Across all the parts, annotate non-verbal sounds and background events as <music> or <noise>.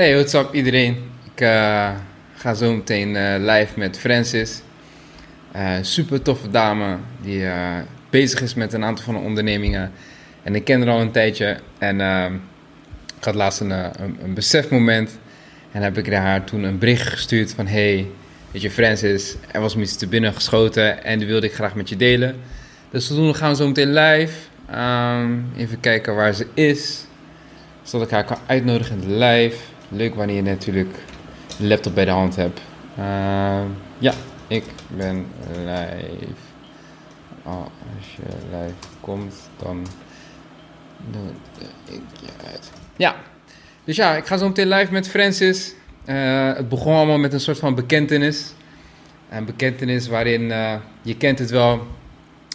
Hey, what's up iedereen? Ik uh, ga zo meteen uh, live met Francis. Uh, super toffe dame die bezig is met een aantal van de ondernemingen. En ik ken haar al een tijdje. En ehm, ik had laatst een, een, besefmoment. En heb ik haar toen een bericht gestuurd van... Hey, weet je Francis, er was me iets te binnen geschoten en die wilde ik graag met je delen. Dus we gaan we zo meteen live. Um, even kijken waar ze is. Zodat ik haar kan uitnodigen in de live. Leuk wanneer je natuurlijk de laptop bij de hand hebt. Uh, ja, ik ben live. Oh, als je live komt, dan doe ik je uit. Ja, dus ja, ik ga zo meteen live met Francis. Uh, het begon allemaal met een soort van bekentenis. Een bekentenis waarin uh, je kent het wel.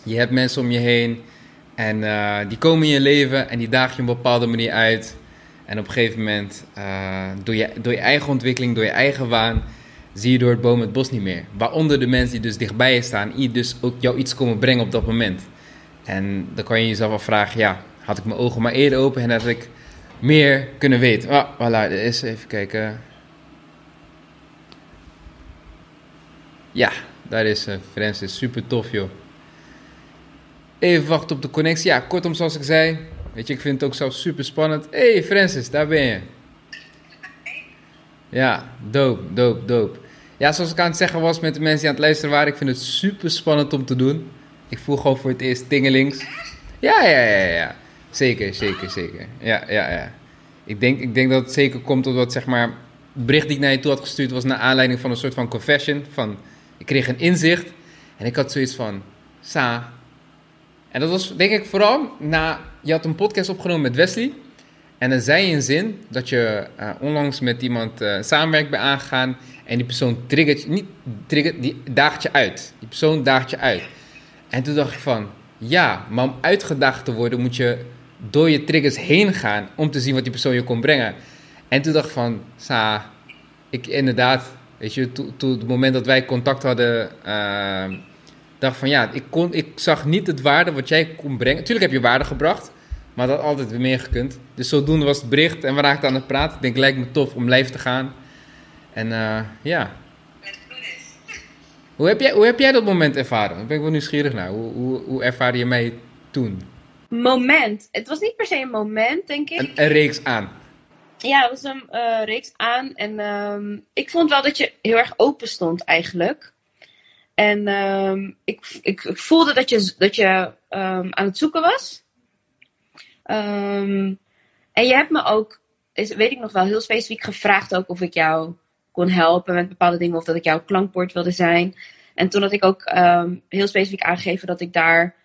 Je hebt mensen om je heen en uh, die komen in je leven en die daag je op een bepaalde manier uit. En op een gegeven moment, uh, door, je, je eigen ontwikkeling, door je eigen waan, zie je door het boom het bos niet meer. Waaronder de mensen die dus dichtbij je staan, die dus ook jou iets komen brengen op dat moment. En dan kan je jezelf afvragen, ja, had ik mijn ogen maar eerder open en had ik meer kunnen weten. Ah, voilà, is even kijken. Ja, daar is uh, Francis, super tof joh. Even wachten op de connectie. Ja, kortom zoals ik zei, Weet je, ik vind het ook zelf super spannend. hey Francis, daar ben je. Ja, dope, dope, dope. Ja, zoals ik aan het zeggen was met de mensen die aan het luisteren waren, ik vind het super spannend om te doen. Ik voel gewoon voor het eerst tingelings. Ja, ja, ja, ja. Zeker, zeker, zeker. Ja, ja, ja. Ik denk, ik denk dat het zeker komt omdat, zeg maar, het bericht die ik naar je toe had gestuurd was naar aanleiding van een soort van confession. Van, ik kreeg een inzicht en ik had zoiets van, Sa. En dat was denk ik vooral na je had een podcast opgenomen met Wesley. En dan zei je een zin dat je uh, onlangs met iemand uh, samenwerkt bij aangegaan. En die persoon triggert je, niet triggert, die daagt je uit. Die persoon daagt je uit. En toen dacht ik van, ja, maar om uitgedaagd te worden moet je door je triggers heen gaan om te zien wat die persoon je kon brengen. En toen dacht ik van, Sa, ik inderdaad, weet je, toen het moment dat wij contact hadden, uh, dacht van ja, ik, kon, ik zag niet het waarde wat jij kon brengen. Tuurlijk heb je waarde gebracht, maar dat had altijd weer meer gekund. Dus zodoende was het bericht en we raakten aan het praten. Ik denk, lijkt me tof om live te gaan. En uh, ja. <laughs> Hoe heb, jij, hoe heb jij dat moment ervaren? Daar ben ik wel nieuwsgierig naar. Hoe, hoe, hoe ervaarde je mij toen? Moment. Het was niet per se een moment, denk ik. Een, een reeks aan. Ja, het was een uh, reeks aan. En um, ik vond wel dat je heel erg open stond eigenlijk. En um, ik, ik, voelde dat je, dat je um, aan het zoeken was. Um, en je hebt me ook, weet ik nog wel, heel specifiek gevraagd ook of ik jou kon helpen met bepaalde dingen. Of dat ik jouw klankbord wilde zijn. En toen had ik ook heel specifiek aangegeven dat ik daar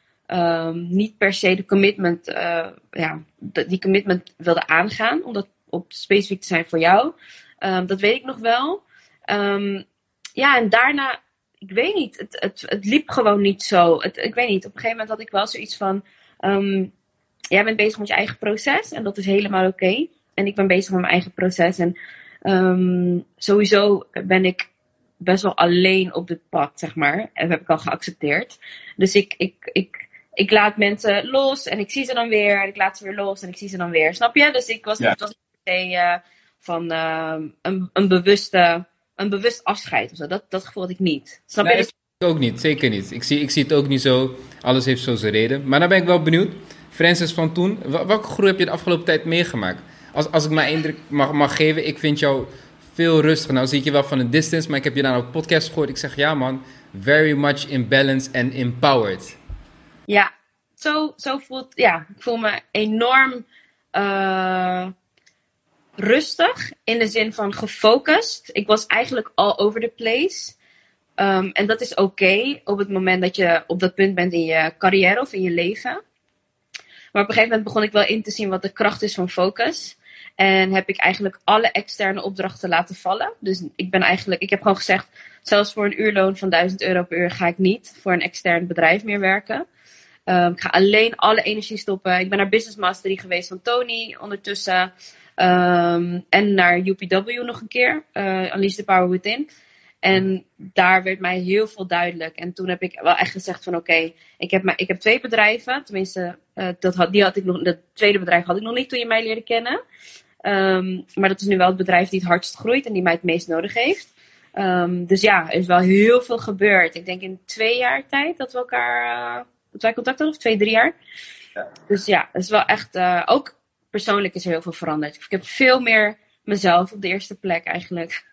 niet per se de commitment, uh, ja, die commitment wilde aangaan. Om dat op specifiek te zijn voor jou. dat weet ik nog wel. ja, en daarna ik weet niet, het, het, het liep gewoon niet zo. Het, ik weet niet, op een gegeven moment had ik wel zoiets van, um, jij bent bezig met je eigen proces en dat is helemaal oké. En ik ben bezig met mijn eigen proces en um, sowieso ben ik best wel alleen op dit pad, zeg maar. En dat heb ik al geaccepteerd. Dus ik, ik, ik, ik laat mensen los en ik zie ze dan weer. En ik laat ze weer los en ik zie ze dan weer. Snap je? Dus ik was, ja. was niet uh, van uh, een, een bewuste een bewust afscheid of zo. Dat, dat gevoel had ik niet. Snap nee, je? Ik ook niet, zeker niet. Ik zie, ik zie het ook niet zo. Alles heeft zo zijn reden. Maar dan ben ik wel benieuwd. Francis van toen, welke groei heb je de afgelopen tijd meegemaakt? Als, als ik mijn indruk mag, mag geven, ik vind jou veel rustiger. Nou zie ik je wel van een distance, maar ik heb je dan ook podcast gehoord. Ik zeg ja man, very much in balance and empowered. Ja, zo, zo voelt, ja, ik voel me enorm uh, rustig in de zin van gefocust. Ik was eigenlijk all over the place. Um, en dat is oké op het moment dat je op dat punt bent in je carrière of in je leven. Maar op een gegeven moment begon ik wel in te zien wat de kracht is van focus. En heb ik eigenlijk alle externe opdrachten laten vallen. Dus ik ben eigenlijk, ik heb gewoon gezegd, zelfs voor een uurloon van 1000 euro per uur ga ik niet voor een extern bedrijf meer werken. Um, ik ga alleen alle energie stoppen. Ik ben naar Business Mastery geweest van Tony ondertussen. Um, en naar UPW nog een keer, uh, Unleash the Power Within. En daar werd mij heel veel duidelijk. En toen heb ik wel echt gezegd van oké, okay, ik, heb ik heb twee bedrijven. Tenminste, uh, dat had, die had ik nog, dat tweede bedrijf had ik nog niet toen je mij leerde kennen. Ehm, maar dat is nu wel het bedrijf die het hardst groeit en die mij het meest nodig heeft. Ehm, dus ja, er is wel heel veel gebeurd. Ik denk in twee jaar tijd dat we elkaar, uh, dat wij contact hadden, of twee, drie jaar. Ja. Dus ja, het is wel echt, uh, ook persoonlijk is er heel veel veranderd. Ik heb veel meer mezelf op de eerste plek eigenlijk.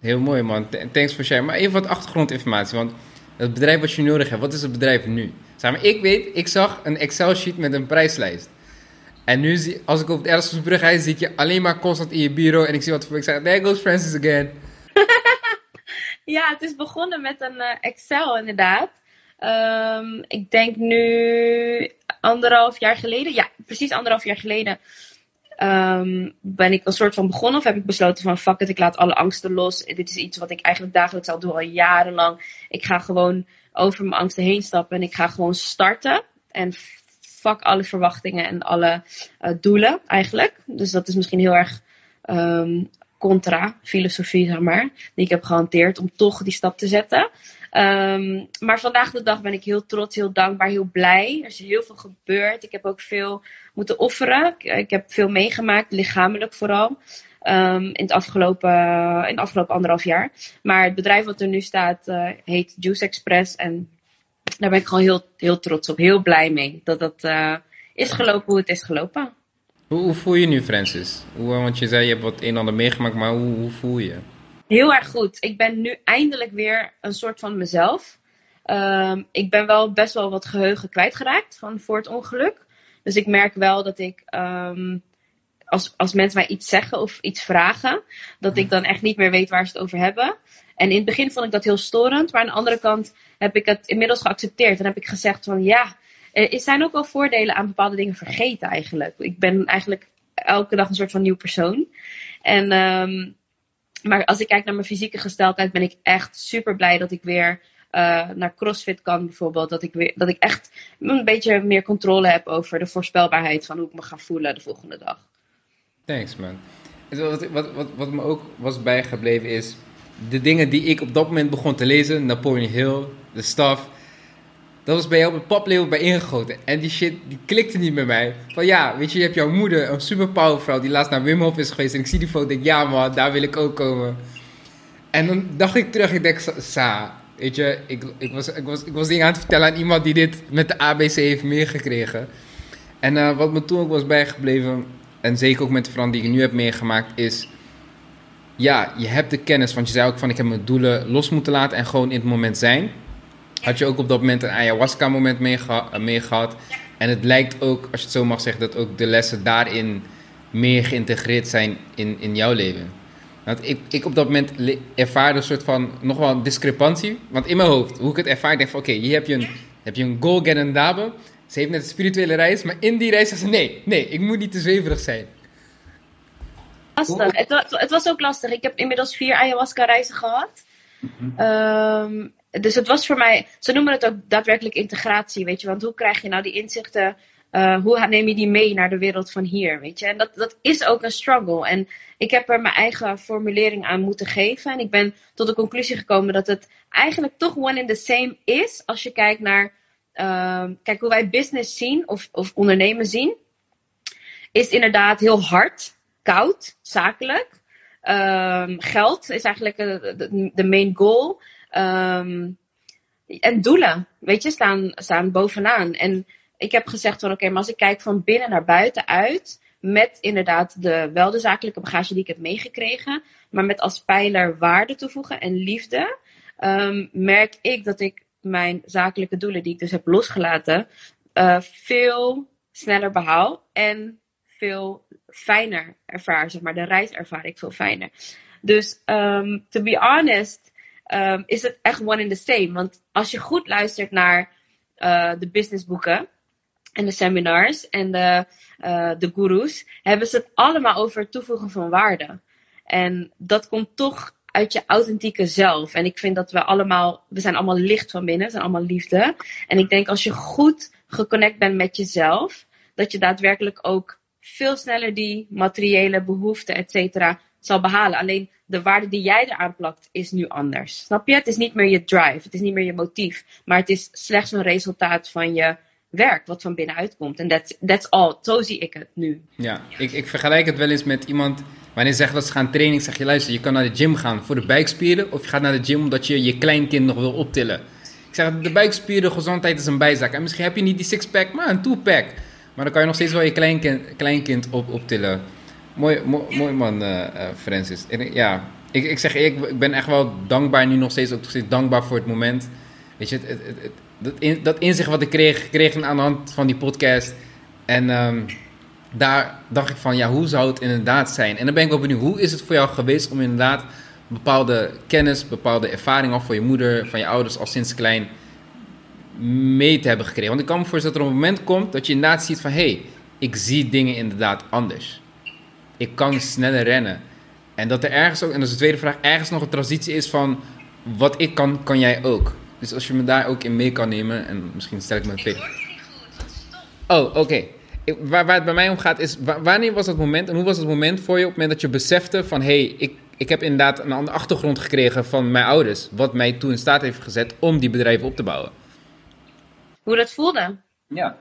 Heel mooi man, thanks for sharing. Maar even wat achtergrondinformatie, want het bedrijf wat je nodig hebt, wat is het bedrijf nu? Zeg maar, ik weet, ik zag een Excel-sheet met een prijslijst. En nu, zie, als ik op de Erasmusbrug rijd, zie ik je alleen maar constant in je bureau. En ik zie wat voor ik zeg, there goes Francis again. <laughs> ja, het is begonnen met een uh, Excel inderdaad. Um, ik denk nu anderhalf jaar geleden, ja, precies anderhalf jaar geleden, um, ben ik een soort van begonnen. Of heb ik besloten van fuck it, ik laat alle angsten los. Dit is iets wat ik eigenlijk dagelijks al doe, al jarenlang. Ik ga gewoon over mijn angsten heen stappen en ik ga gewoon starten. En fuck alle verwachtingen en alle uh, doelen eigenlijk. Dus dat is misschien heel erg um, contra filosofie, zeg maar. Die ik heb gehanteerd om toch die stap te zetten. Um, maar vandaag de dag ben ik heel trots, heel dankbaar, heel blij. Er is heel veel gebeurd. Ik heb ook veel moeten offeren. Ik, ik heb veel meegemaakt, lichamelijk vooral. Um, in, het afgelopen, in het afgelopen anderhalf jaar. Maar het bedrijf wat er nu staat uh, heet Juice Express. En daar ben ik gewoon heel, heel trots op. Heel blij mee dat dat uh, is gelopen hoe het is gelopen. Hoe, voel je nu, Francis? Hoe, want je zei je hebt wat een en ander meegemaakt, maar hoe, voel je? Heel erg goed. Ik ben nu eindelijk weer een soort van mezelf. Um, ik ben wel best wel wat geheugen kwijtgeraakt van voor het ongeluk. Dus ik merk wel dat ik, um, als, als mensen mij iets zeggen of iets vragen, dat ik dan echt niet meer weet waar ze het over hebben. En in het begin vond ik dat heel storend, maar aan de andere kant heb ik het inmiddels geaccepteerd. En heb ik gezegd van ja, er zijn ook wel voordelen aan bepaalde dingen vergeten eigenlijk. Ik ben eigenlijk elke dag een soort van nieuw persoon. En um, maar als ik kijk naar mijn fysieke gesteldheid, ben ik echt super blij dat ik weer uh, naar CrossFit kan bijvoorbeeld. Dat ik, weer, dat ik echt een beetje meer controle heb over de voorspelbaarheid van hoe ik me ga voelen de volgende dag. Thanks man. Wat, wat, wat, wat me ook was bijgebleven is de dingen die ik op dat moment begon te lezen. Napoleon Hill, de stuff dat was bij jou op het paplepel bij ingegoten. En die shit, die klikte niet met mij. Van ja, weet je, je hebt jouw moeder, een super powervrouw, die laatst naar Wim Hof is geweest. En ik zie die foto en denk, ja man, daar wil ik ook komen. En dan dacht ik terug, ik denk, sa, weet je, ik, ik, was, ik, was, ik was dingen aan het vertellen aan iemand die dit met de ABC heeft meegekregen. En uh, wat me toen ook was bijgebleven, en zeker ook met de verandering die ik nu heb meegemaakt, is... Ja, je hebt de kennis, want je zei ook van, ik heb mijn doelen los moeten laten en gewoon in het moment zijn had je ook op dat moment een ayahuasca-moment mee, gehad. En het lijkt ook, als je het zo mag zeggen, dat ook de lessen daarin meer geïntegreerd zijn in, in jouw leven. Want ik, ik op dat moment ervaarde een soort van nog wel een discrepantie. Want in mijn hoofd, hoe ik het ervaar, ik denk van oké, hier heb je een, heb je een goal, get een dabe. Ze heeft net een spirituele reis, maar in die reis zei ze nee, nee, ik moet niet te zweverig zijn. Lastig. Het was, het was ook lastig. Ik heb inmiddels vier ayahuasca reizen gehad. Mm dus het was voor mij, ze noemen het ook daadwerkelijk integratie, weet je. Want hoe krijg je nou die inzichten, uh, hoe neem je die mee naar de wereld van hier, weet je. En dat, dat is ook een struggle. En ik heb er mijn eigen formulering aan moeten geven. En ik ben tot de conclusie gekomen dat het eigenlijk toch one in the same is. Als je kijkt naar, uh, kijk hoe wij business zien of, of ondernemen zien. Is inderdaad heel hard, koud, zakelijk. Um, geld is eigenlijk de, de main goal. Um, en doelen, weet je, staan, staan bovenaan. En ik heb gezegd van oké, maar als ik kijk van binnen naar buiten uit, met inderdaad de, wel de zakelijke bagage die ik heb meegekregen, maar met als pijler waarde toevoegen en liefde, um, merk ik dat ik mijn zakelijke doelen die ik dus heb losgelaten, uh, veel sneller behaal en veel fijner ervaar. Zeg maar, de reis ervaar ik veel fijner. Dus um, to be honest, um, is het echt one in the same. Want als je goed luistert naar uh, de businessboeken en de seminars en de, uh, de gurus, hebben ze het allemaal over het toevoegen van waarde. En dat komt toch uit je authentieke zelf. En ik vind dat we allemaal, we zijn allemaal licht van binnen, we zijn allemaal liefde. En ik denk als je goed geconnect bent met jezelf, dat je daadwerkelijk ook veel sneller die materiële behoeften, et cetera, zal behalen. Alleen de waarde die jij eraan plakt is nu anders. Snap je? Het is niet meer je drive, het is niet meer je motief, maar het is slechts een resultaat van je werk wat van binnenuit komt. En that's, that's all. Zo zie ik het nu. Ja, ik, ik vergelijk het wel eens met iemand. Wanneer ze zegt dat ze gaan trainen, zeg je luister, je kan naar de gym gaan voor de buikspieren. Of je gaat naar de gym omdat je je kleinkind nog wil optillen. Ik zeg, de buikspieren, gezondheid is een bijzaak. En misschien heb je niet die sixpack, maar een two-pack. Maar dan kan je nog steeds wel je kleinkind, kleinkind op, optillen. Mooi, mooi, man, uh, Francis. Ja, ik, ik zeg ik, ik ben echt wel dankbaar nu nog steeds, ook steeds dankbaar voor het moment. Weet je, het, het, dat, in, dat inzicht wat ik kreeg, kreeg aan de hand van die podcast. En um, daar dacht ik van, ja, hoe zou het inderdaad zijn? En dan ben ik wel benieuwd, hoe is het voor jou geweest om inderdaad bepaalde kennis, bepaalde ervaring of van je moeder, van je ouders al sinds klein mee te hebben gekregen? Want ik kan me voorstellen dat er een moment komt dat je inderdaad ziet van, hé, hey, ik zie dingen inderdaad anders. Ik kan sneller rennen. En dat er ergens ook, en dat is de tweede vraag, ergens nog een transitie is van wat ik kan, kan jij ook. Dus als je me daar ook in mee kan nemen, en misschien stel ik me een tweede. Oh, oké. Okay. Waar, waar het bij mij om gaat is, wanneer was dat moment en hoe was het moment voor je op het moment dat je besefte van, hé, hey, ik, ik heb inderdaad een andere achtergrond gekregen van mijn ouders, wat mij toen in staat heeft gezet om die bedrijven op te bouwen? Hoe dat voelde? Ja.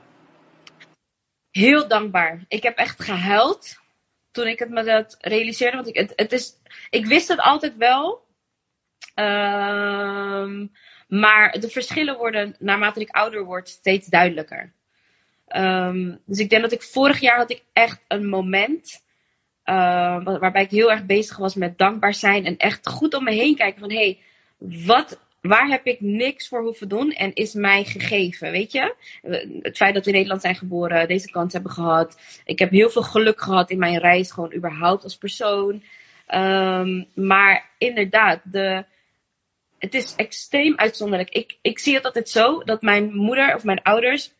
Heel dankbaar. Ik heb echt gehuild toen ik het me dat realiseerde. Want ik, het, het is, ik wist het altijd wel. Uh, maar de verschillen worden naarmate ik ouder word steeds duidelijker. Um, dus ik denk dat ik vorig jaar had ik echt een moment. Uh, waarbij ik heel erg bezig was met dankbaar zijn. En echt goed om me heen kijken van hé, hey, wat, waar heb ik niks voor hoeven doen en is mij gegeven, weet je? Het feit dat we in Nederland zijn geboren, deze kans hebben gehad. Ik heb heel veel geluk gehad in mijn reis, gewoon überhaupt als persoon. Um, maar inderdaad, de, het is extreem uitzonderlijk. Ik, ik zie het altijd zo dat mijn moeder of mijn ouders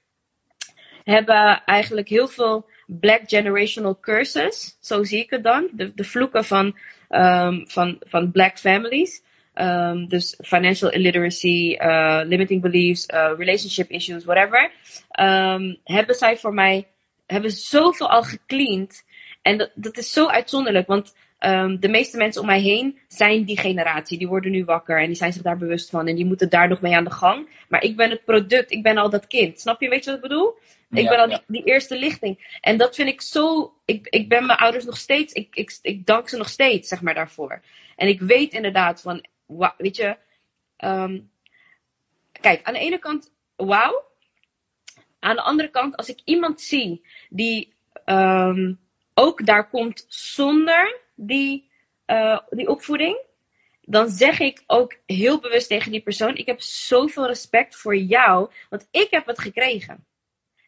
hebben eigenlijk heel veel black generational curses. Zo zie ik het dan. De, de vloeken van, um, van, van black families. Um, dus financial illiteracy, uh, limiting beliefs, uh, relationship issues, whatever. Um, hebben zij voor mij, hebben zoveel al gecleaned. En dat, dat is zo uitzonderlijk, want um, de meeste mensen om mij heen zijn die generatie. Die worden nu wakker en die zijn zich daar bewust van. En die moeten daar nog mee aan de gang. Maar ik ben het product, ik ben al dat kind. Snap je, weet je wat ik bedoel? Ik ben al die, die, eerste lichting. En dat vind ik zo. Ik, ik ben mijn ouders nog steeds. Ik, ik, ik dank ze nog steeds, zeg maar, daarvoor. En ik weet inderdaad van. Weet je. Um, kijk, aan de ene kant, wauw. Aan de andere kant, als ik iemand zie die um, ook daar komt zonder die, uh, die opvoeding, dan zeg ik ook heel bewust tegen die persoon: Ik heb zoveel respect voor jou, want ik heb het gekregen.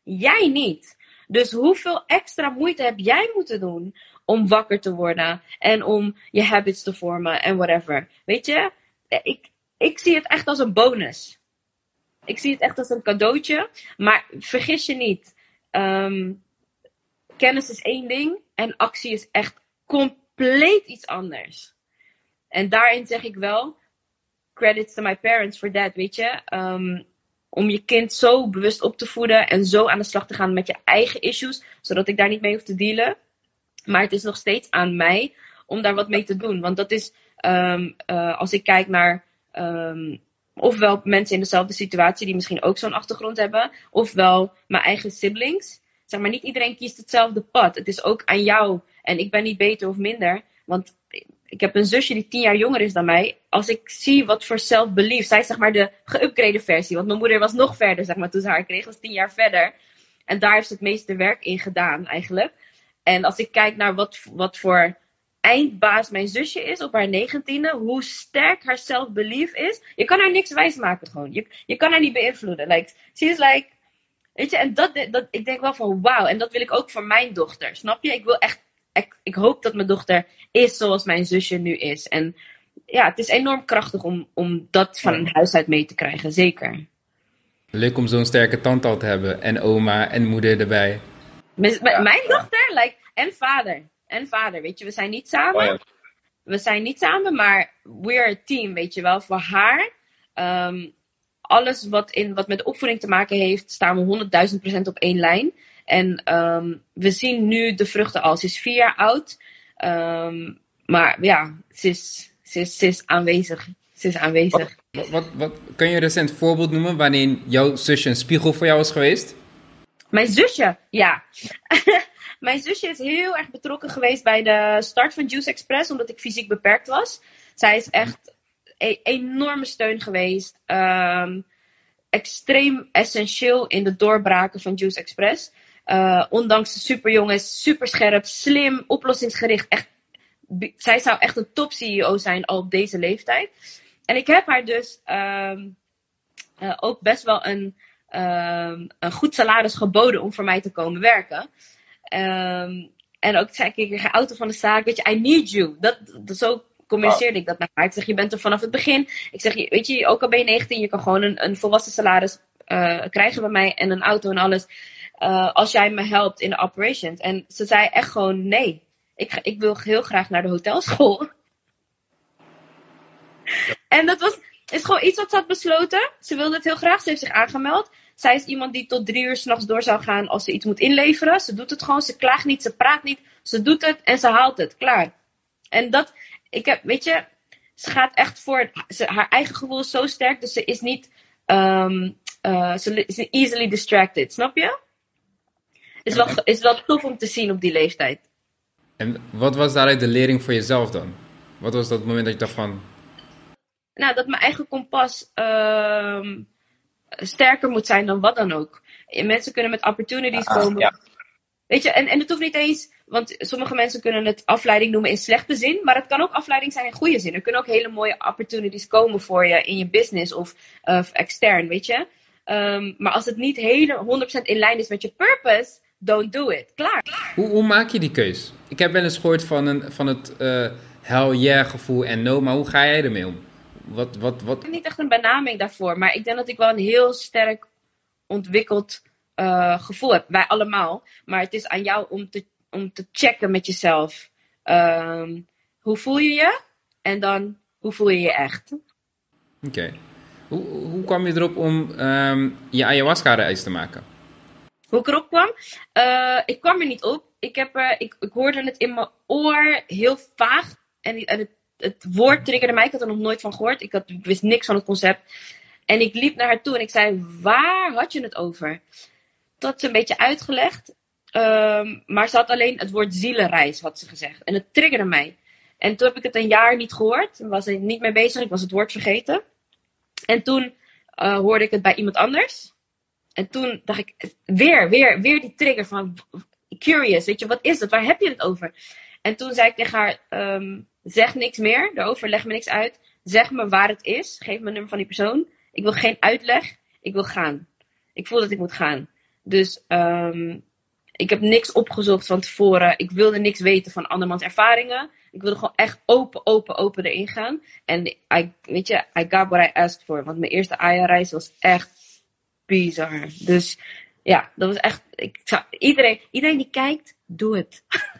Jij niet. Dus hoeveel extra moeite heb jij moeten doen om wakker te worden en om je habits te vormen en whatever? Weet je, ik, ik zie het echt als een bonus. Ik zie het echt als een cadeautje. Maar vergis je niet. Um, kennis is één ding en actie is echt compleet iets anders. En daarin zeg ik wel, credits to my parents for that, weet je. Um, om je kind zo bewust op te voeden en zo aan de slag te gaan met je eigen issues, zodat ik daar niet mee hoef te dealen. Maar het is nog steeds aan mij om daar wat mee te doen. Want dat is, um, uh, als ik kijk naar um, ofwel mensen in dezelfde situatie die misschien ook zo'n achtergrond hebben, ofwel mijn eigen siblings. Zeg maar, niet iedereen kiest hetzelfde pad. Het is ook aan jou. En ik ben niet beter of minder. Want ik heb een zusje die tien jaar jonger is dan mij. Als ik zie wat voor self-belief. Zij is zeg maar de geüpgrade versie. Want mijn moeder was nog verder, zeg maar, toen ze haar kreeg. Was tien jaar verder. En daar heeft ze het meeste werk in gedaan, eigenlijk. En als ik kijk naar wat, wat voor eindbaas mijn zusje is op haar negentiende. Hoe sterk haar self-belief is. Je kan haar niks wijsmaken gewoon. Je, je kan haar niet beïnvloeden. Like, she is like... Weet je, en dat, dat, ik denk wel van wauw. En dat wil ik ook voor mijn dochter. Snap je? Ik wil echt ik, ik hoop dat mijn dochter is zoals mijn zusje nu is. En ja, het is enorm krachtig om, om dat van een huis uit mee te krijgen, zeker. Leuk om zo'n sterke tante al te hebben. En oma en moeder erbij. Mijn, mijn dochter, like, en vader. En vader, weet je, we zijn niet samen. Oh we zijn niet samen, maar we're a team, weet je wel. Voor haar, um, alles wat, in, wat met opvoeding te maken heeft, staan we 100.000% op één lijn. En um, we zien nu de vruchten al. Ze is vier jaar oud. Um, maar ja, ze is, ze, is, ze is aanwezig. Ze is aanwezig. Wat, wat, wat, kan je een recent voorbeeld noemen wanneer jouw zusje een spiegel voor jou is geweest? Mijn zusje, ja. <laughs> Mijn zusje is heel erg betrokken geweest bij de start van Juice Express, omdat ik fysiek beperkt was. Zij is echt een enorme steun geweest. Um, extreem essentieel in de doorbraken van Juice Express. Uh, ondanks de super jongens, super scherp, slim, oplossingsgericht. Echt, zij zou echt een top CEO zijn al op deze leeftijd. En ik heb haar dus um, uh, ook best wel een, um, een goed salaris geboden om voor mij te komen werken. Um, en ook zei ik, ik ga auto van de zaak, weet je, I need you. Dat, dat zo communiceerde ik dat naar haar. Ik zeg, je bent er vanaf het begin. Ik zeg, weet je, ook al ben je 19, je kan gewoon een, een volwassen salaris uh, krijgen bij mij en een auto en alles. Uh, als jij me helpt in de operations. En ze zei echt gewoon nee. Ik, ik wil heel graag naar de hotelschool. En dat was, is gewoon iets wat ze had besloten. Ze wilde het heel graag. Ze heeft zich aangemeld. Zij is iemand die tot drie uur s'nachts door zou gaan als ze iets moet inleveren. Ze doet het gewoon. Ze klaagt niet. Ze praat niet. Ze doet het en ze haalt het. Klaar. En dat, ik heb, weet je, ze gaat echt voor. Ze, haar eigen gevoel is zo sterk. Dus ze is niet. Um, uh, ze is easily distracted. Snap je? Is wel, is wel tof om te zien op die leeftijd. En wat was daaruit de lering voor jezelf dan? Wat was dat moment dat je dacht van, nou, dat mijn eigen kompas uh, sterker moet zijn dan wat dan ook. Mensen kunnen met opportunities ah, komen. Ja. Weet je, en, en het hoeft niet eens, want sommige mensen kunnen het afleiding noemen in slechte zin, maar het kan ook afleiding zijn in goede zin. Er kunnen ook hele mooie opportunities komen voor je in je business of uh, extern, weet je. Um, maar als het niet hele 100% in lijn is met je purpose, don't do it. Klaar. Hoe, hoe maak je die keus? Ik heb wel eens gehoord van, een, van het uh, hell yeah gevoel en no, maar hoe ga jij ermee om? Wat, wat, wat? Ik heb niet echt een benaming daarvoor, maar ik denk dat ik wel een heel sterk ontwikkeld uh, gevoel heb. Wij allemaal. Maar het is aan jou om te, om te checken met jezelf. Um, hoe voel je je? En dan, hoe voel je je echt? Oké. Okay. Hoe, hoe kwam je erop om um, je ayahuasca-reis te maken? Hoe ik erop kwam? Uh, ik kwam er niet op. Ik, heb, uh, ik, ik hoorde het in mijn oor heel vaag. En, en het het woord triggerde mij. Ik had er nog nooit van gehoord. Ik, had, wist niks van het concept. En ik liep naar haar toe en ik zei: Waar had je het over? Dat ze een beetje uitgelegd. Um, maar ze had alleen het woord zielenreis, had ze gezegd. En het triggerde mij. En toen heb ik het een jaar niet gehoord. Was ik niet mee bezig. Ik was het woord vergeten. En toen uh, hoorde ik het bij iemand anders. En toen dacht ik, weer, weer, weer die trigger van curious. Weet je, wat is het? Waar heb je het over? En toen zei ik tegen haar, um, zeg niks meer daarover, leg me niks uit. Zeg me waar het is, geef me een nummer van die persoon. Ik wil geen uitleg, ik wil gaan. Ik voel dat ik moet gaan. Dus um, ik heb niks opgezocht van tevoren. Ik wilde niks weten van andermans ervaringen. Ik wilde gewoon echt open, open, open erin gaan. En I, weet je, I got what I asked for. Want mijn eerste Aya-reis was echt bizar. Dus ja, dat was echt. Ik zou, iedereen, iedereen die kijkt, doe het. <laughs>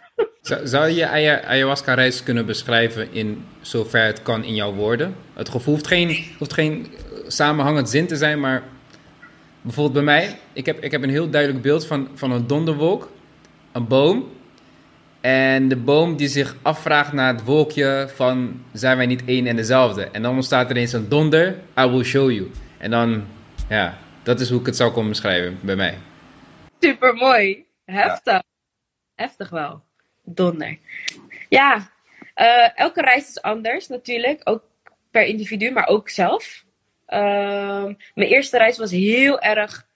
Zou, zou je ayahuasca-reis kunnen beschrijven in zover het kan in jouw woorden? Het gevoel hoeft geen, hoeft geen samenhangend zin te zijn, maar bijvoorbeeld bij mij, ik heb, ik heb een heel duidelijk beeld van, van een donderwolk, een boom. En de boom die zich afvraagt naar het wolkje van zijn wij niet één en dezelfde? En dan ontstaat er eens een donder, I will show you. En dan, ja, dat is hoe ik het zou kunnen beschrijven bij mij. Super mooi. Heftig. Heftig wel donder. Ja, uh, elke reis is anders natuurlijk. Ook per individu, maar ook zelf. Uh, mijn eerste reis was heel erg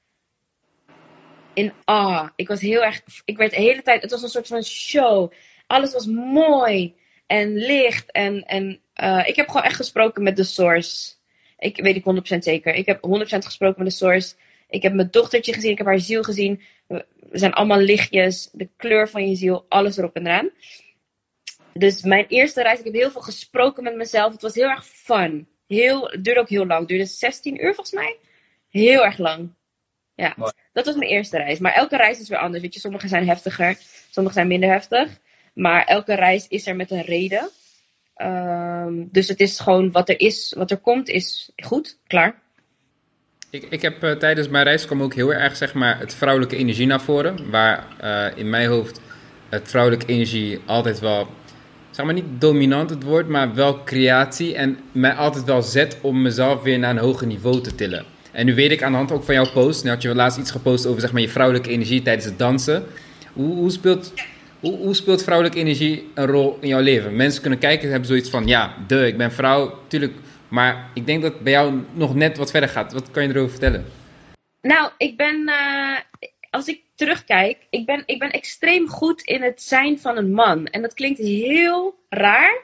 in ah. Ik was heel erg. Ik werd de hele tijd. Het was een soort van show. Alles was mooi en licht. En, en uh, ik heb gewoon echt gesproken met de source. Ik weet ik 100% zeker. Ik heb 100% gesproken met de source. Ik heb mijn dochtertje gezien. Ik heb haar ziel gezien. We zijn allemaal lichtjes, de kleur van je ziel, alles erop en eraan. Dus mijn eerste reis, ik heb heel veel gesproken met mezelf. Het was heel erg fun. Heel, het duurde ook heel lang. Het duurde 16 uur volgens mij. Heel erg lang. Ja, dat was mijn eerste reis. Maar elke reis is weer anders. Weet je, sommige zijn heftiger, sommige zijn minder heftig. Maar elke reis is er met een reden. Um, dus het is gewoon wat er is, wat er komt, is goed, klaar. Ik, ik heb uh, tijdens mijn reis kwam ook heel erg zeg maar, het vrouwelijke energie naar voren. Waar uh, in mijn hoofd het vrouwelijke energie altijd wel, zeg maar niet dominant het woord, maar wel creatie. En mij altijd wel zet om mezelf weer naar een hoger niveau te tillen. En nu weet ik aan de hand ook van jouw post, nu had je laatst iets gepost over zeg maar, je vrouwelijke energie tijdens het dansen. Hoe, hoe, speelt, hoe, hoe speelt vrouwelijke energie een rol in jouw leven? Mensen kunnen kijken en hebben zoiets van, ja, de, ik ben vrouw, tuurlijk. Maar ik denk dat bij jou nog net wat verder gaat. Wat kan je erover vertellen? Nou, ik ben, uh, als ik terugkijk, ik ben, ik ben extreem goed in het zijn van een man. En dat klinkt heel raar,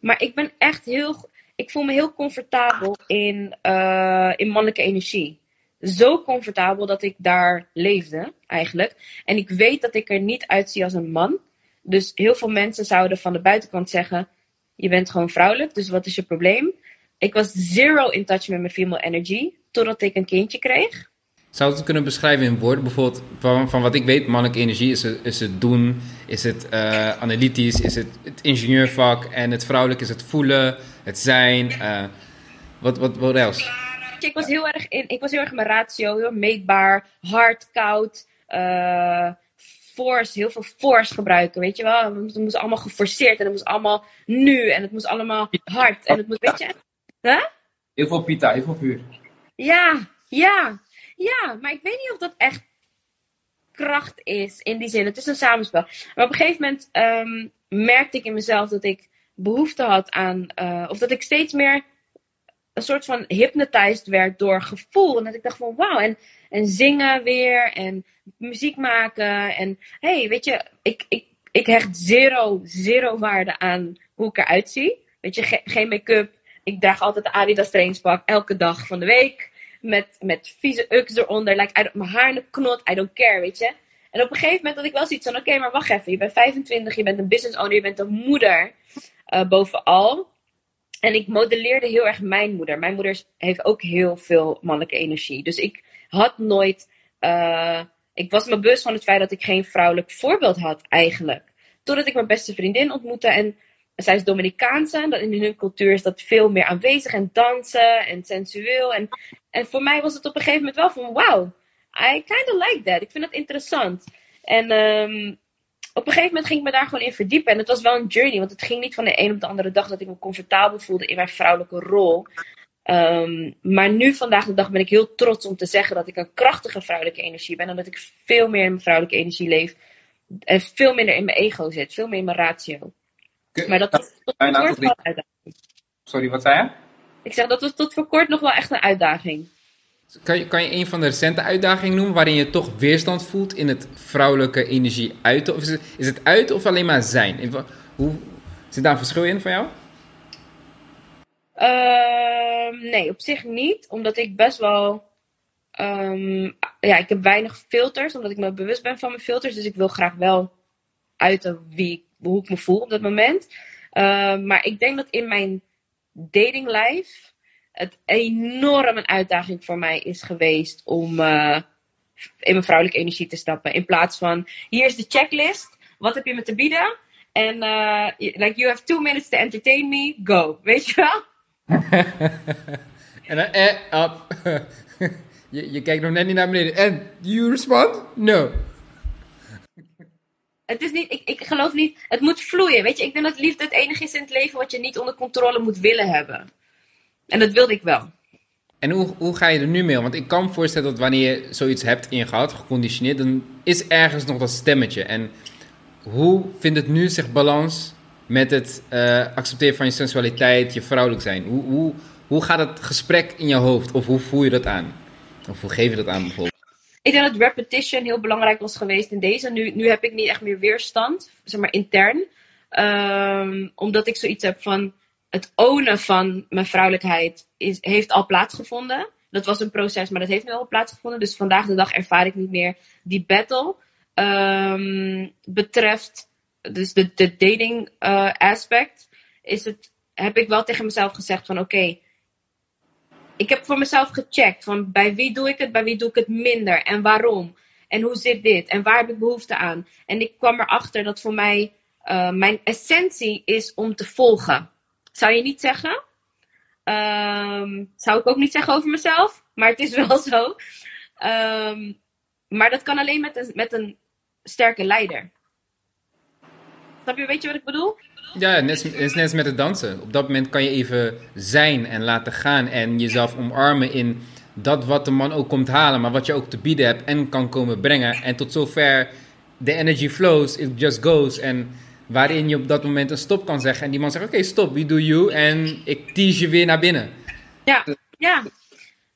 maar ik ben echt heel, ik voel me heel comfortabel in, uh, in mannelijke energie. Zo comfortabel dat ik daar leefde, eigenlijk. En ik weet dat ik er niet uitzie als een man. Dus heel veel mensen zouden van de buitenkant zeggen: Je bent gewoon vrouwelijk, dus wat is je probleem? Ik was zero in touch met mijn female energy, totdat ik een kindje kreeg. Zou het kunnen beschrijven in woorden? Bijvoorbeeld, van, van wat ik weet, mannelijke energie is het, is het doen, is het uh, analytisch, is het, het ingenieurvak. En het vrouwelijk is het voelen, het zijn. Uh, wat, wat, wat else? Ik was heel erg in, ik was heel erg mijn ratio, heel meetbaar, hard, koud, uh, force, heel veel force gebruiken, weet je wel. Het moest allemaal geforceerd en het moest allemaal nu en het moest allemaal hard en het moest, weet je. Huh? Heel veel pita, heel veel vuur. Ja, ja. Ja, maar ik weet niet of dat echt kracht is in die zin. Het is een samenspel. Maar op een gegeven moment um, merkte ik in mezelf dat ik behoefte had aan. Uh, of dat ik steeds meer een soort van hypnotized werd door gevoel. En dat ik dacht van wauw. En, en zingen weer. En muziek maken. En hey, weet je, ik, ik, ik hecht zero, zero waarde aan hoe ik eruit zie. Weet je, ge geen make-up. Ik draag altijd de Adidas trainingspak elke dag van de week met, met vieze uks eronder. Like, mijn haar in de knot, I don't care, weet je. En op een gegeven moment had ik wel zoiets van, oké, maar wacht even. Je bent 25, je bent een business owner, je bent een moeder uh, bovenal. En ik modelleerde heel erg mijn moeder. Mijn moeder heeft ook heel veel mannelijke energie. Dus ik had nooit, uh, ik was me bewust van het feit dat ik geen vrouwelijk voorbeeld had eigenlijk. Totdat ik mijn beste vriendin ontmoette en zij is Dominicaanse. In hun cultuur is dat veel meer aanwezig en dansen en sensueel. En, en voor mij was het op een gegeven moment wel van wow, I kind of like that. Ik vind dat interessant. En um, op een gegeven moment ging ik me daar gewoon in verdiepen. En het was wel een journey, want het ging niet van de een op de andere dag dat ik me comfortabel voelde in mijn vrouwelijke rol. Um, maar nu, vandaag de dag, ben ik heel trots om te zeggen dat ik een krachtige vrouwelijke energie ben. En dat ik veel meer in mijn vrouwelijke energie leef. En veel minder in mijn ego zit, veel meer in mijn ratio. Maar dat was tot voor kort wel een uitdaging. Sorry, wat zei je? Ik zeg dat was tot voor kort nog wel echt een uitdaging. Kan je, kan je een van de recente uitdagingen noemen waarin je toch weerstand voelt in het vrouwelijke energie uiten? Of is het, is het uit of alleen maar zijn? Hoe, zit daar een verschil in van jou? Uh, nee, op zich niet. Omdat ik best wel. Um, ja, ik heb weinig filters, omdat ik me bewust ben van mijn filters. Dus ik wil graag wel uiten wie ik hoe ik me voel op dat moment. Uh, maar ik denk dat in mijn dating life het enorm een uitdaging voor mij is geweest om uh, in mijn vrouwelijke energie te stappen. In plaats van, hier is de checklist, wat heb je me te bieden? En uh, like, you have two minutes to entertain me, go. Weet je wel? <laughs> en dan, eh, up. <laughs> je, je kijkt nog net niet naar beneden. En, you respond? No het is niet, ik, ik geloof niet, het moet vloeien. Weet je, ik denk dat liefde het enige is in het leven wat je niet onder controle moet willen hebben. En dat wilde ik wel. En hoe, hoe ga je er nu mee Want ik kan me voorstellen dat wanneer je zoiets hebt ingehad, geconditioneerd, dan is ergens nog dat stemmetje. En hoe vindt het nu zich balans met het uh, accepteren van je sensualiteit, je vrouwelijk zijn? Hoe, hoe, hoe gaat het gesprek in je hoofd? Of hoe voel je dat aan? Of hoe geef je dat aan bijvoorbeeld? Ik denk dat repetition heel belangrijk was geweest in deze. Nu, nu heb ik niet echt meer weerstand, zeg maar intern. Um, omdat ik zoiets heb van het ownen van mijn vrouwelijkheid is, heeft al plaatsgevonden. Dat was een proces, maar dat heeft nu al plaatsgevonden. Dus vandaag de dag ervaar ik niet meer die battle. Um, betreft dus de, de dating uh, aspect. Is het, heb ik wel tegen mezelf gezegd van oké, ik heb voor mezelf gecheckt van bij wie doe ik het, bij wie doe ik het minder en waarom. En hoe zit dit en waar heb ik behoefte aan. En ik kwam erachter dat voor mij uh, mijn essentie is om te volgen. Zou je niet zeggen? Um, zou ik ook niet zeggen over mezelf, maar het is wel zo. Um, maar dat kan alleen met een, met een sterke leider. Snap je, weet je wat ik bedoel? Ja, net, het is net als met het dansen. Op dat moment kan je even zijn en laten gaan en jezelf omarmen in dat wat de man ook komt halen, maar wat je ook te bieden hebt en kan komen brengen. En tot zover de energy flows, it just goes. En waarin je op dat moment een stop kan zeggen. En die man zegt, oké, stop, we do you. En ik tease je weer naar binnen. Ja, ja.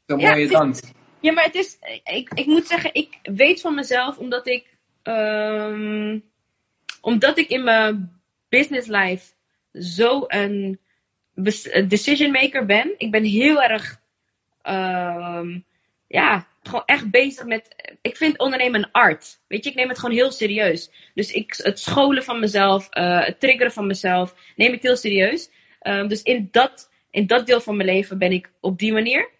Zo'n Ja, mooie is- dans. Ja, maar het is. Ik, ik moet zeggen, ik weet van mezelf omdat ik. ehm, omdat ik in mijn business life zo een decision maker ben. Ik ben heel erg. ehm, ja, gewoon echt bezig met. Ik vind ondernemen een art. Weet je, ik neem het gewoon heel serieus. Dus ik, het scholen van mezelf, eh, het triggeren van mezelf, neem ik heel serieus. Ehm, dus in dat, in dat deel van mijn leven ben ik op die manier.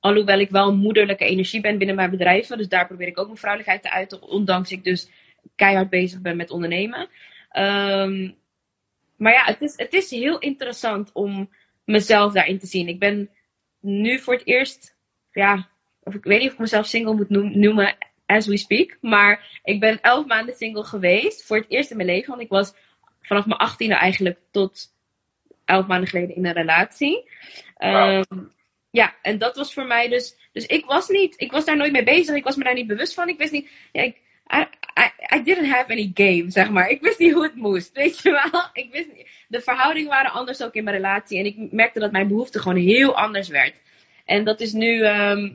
Alhoewel ik wel moederlijke energie ben binnen mijn bedrijven. Dus daar probeer ik ook mijn vrouwelijkheid te uiten. Ondanks ik dus keihard bezig ben met ondernemen. Ehm, maar ja, het is, het is heel interessant om mezelf daarin te zien. Ik ben nu voor het eerst, ja, of ik weet niet of ik mezelf single moet noem- noemen as we speak. Maar ik ben elf maanden single geweest. Voor het eerst in mijn leven. Want ik was vanaf mijn achttiende eigenlijk tot elf maanden geleden in een relatie. Ehm, ja, en dat was voor mij dus. Dus ik was niet, ik was daar nooit mee bezig. Ik was me daar niet bewust van. Ik wist niet. Ja, ik, I, I, I didn't have any game, zeg maar. Ik wist niet hoe het moest, weet je wel. <laughs> Ik wist niet, de verhoudingen waren anders ook in mijn relatie. En ik merkte dat mijn behoefte gewoon heel anders werd. En dat is nu. ehm,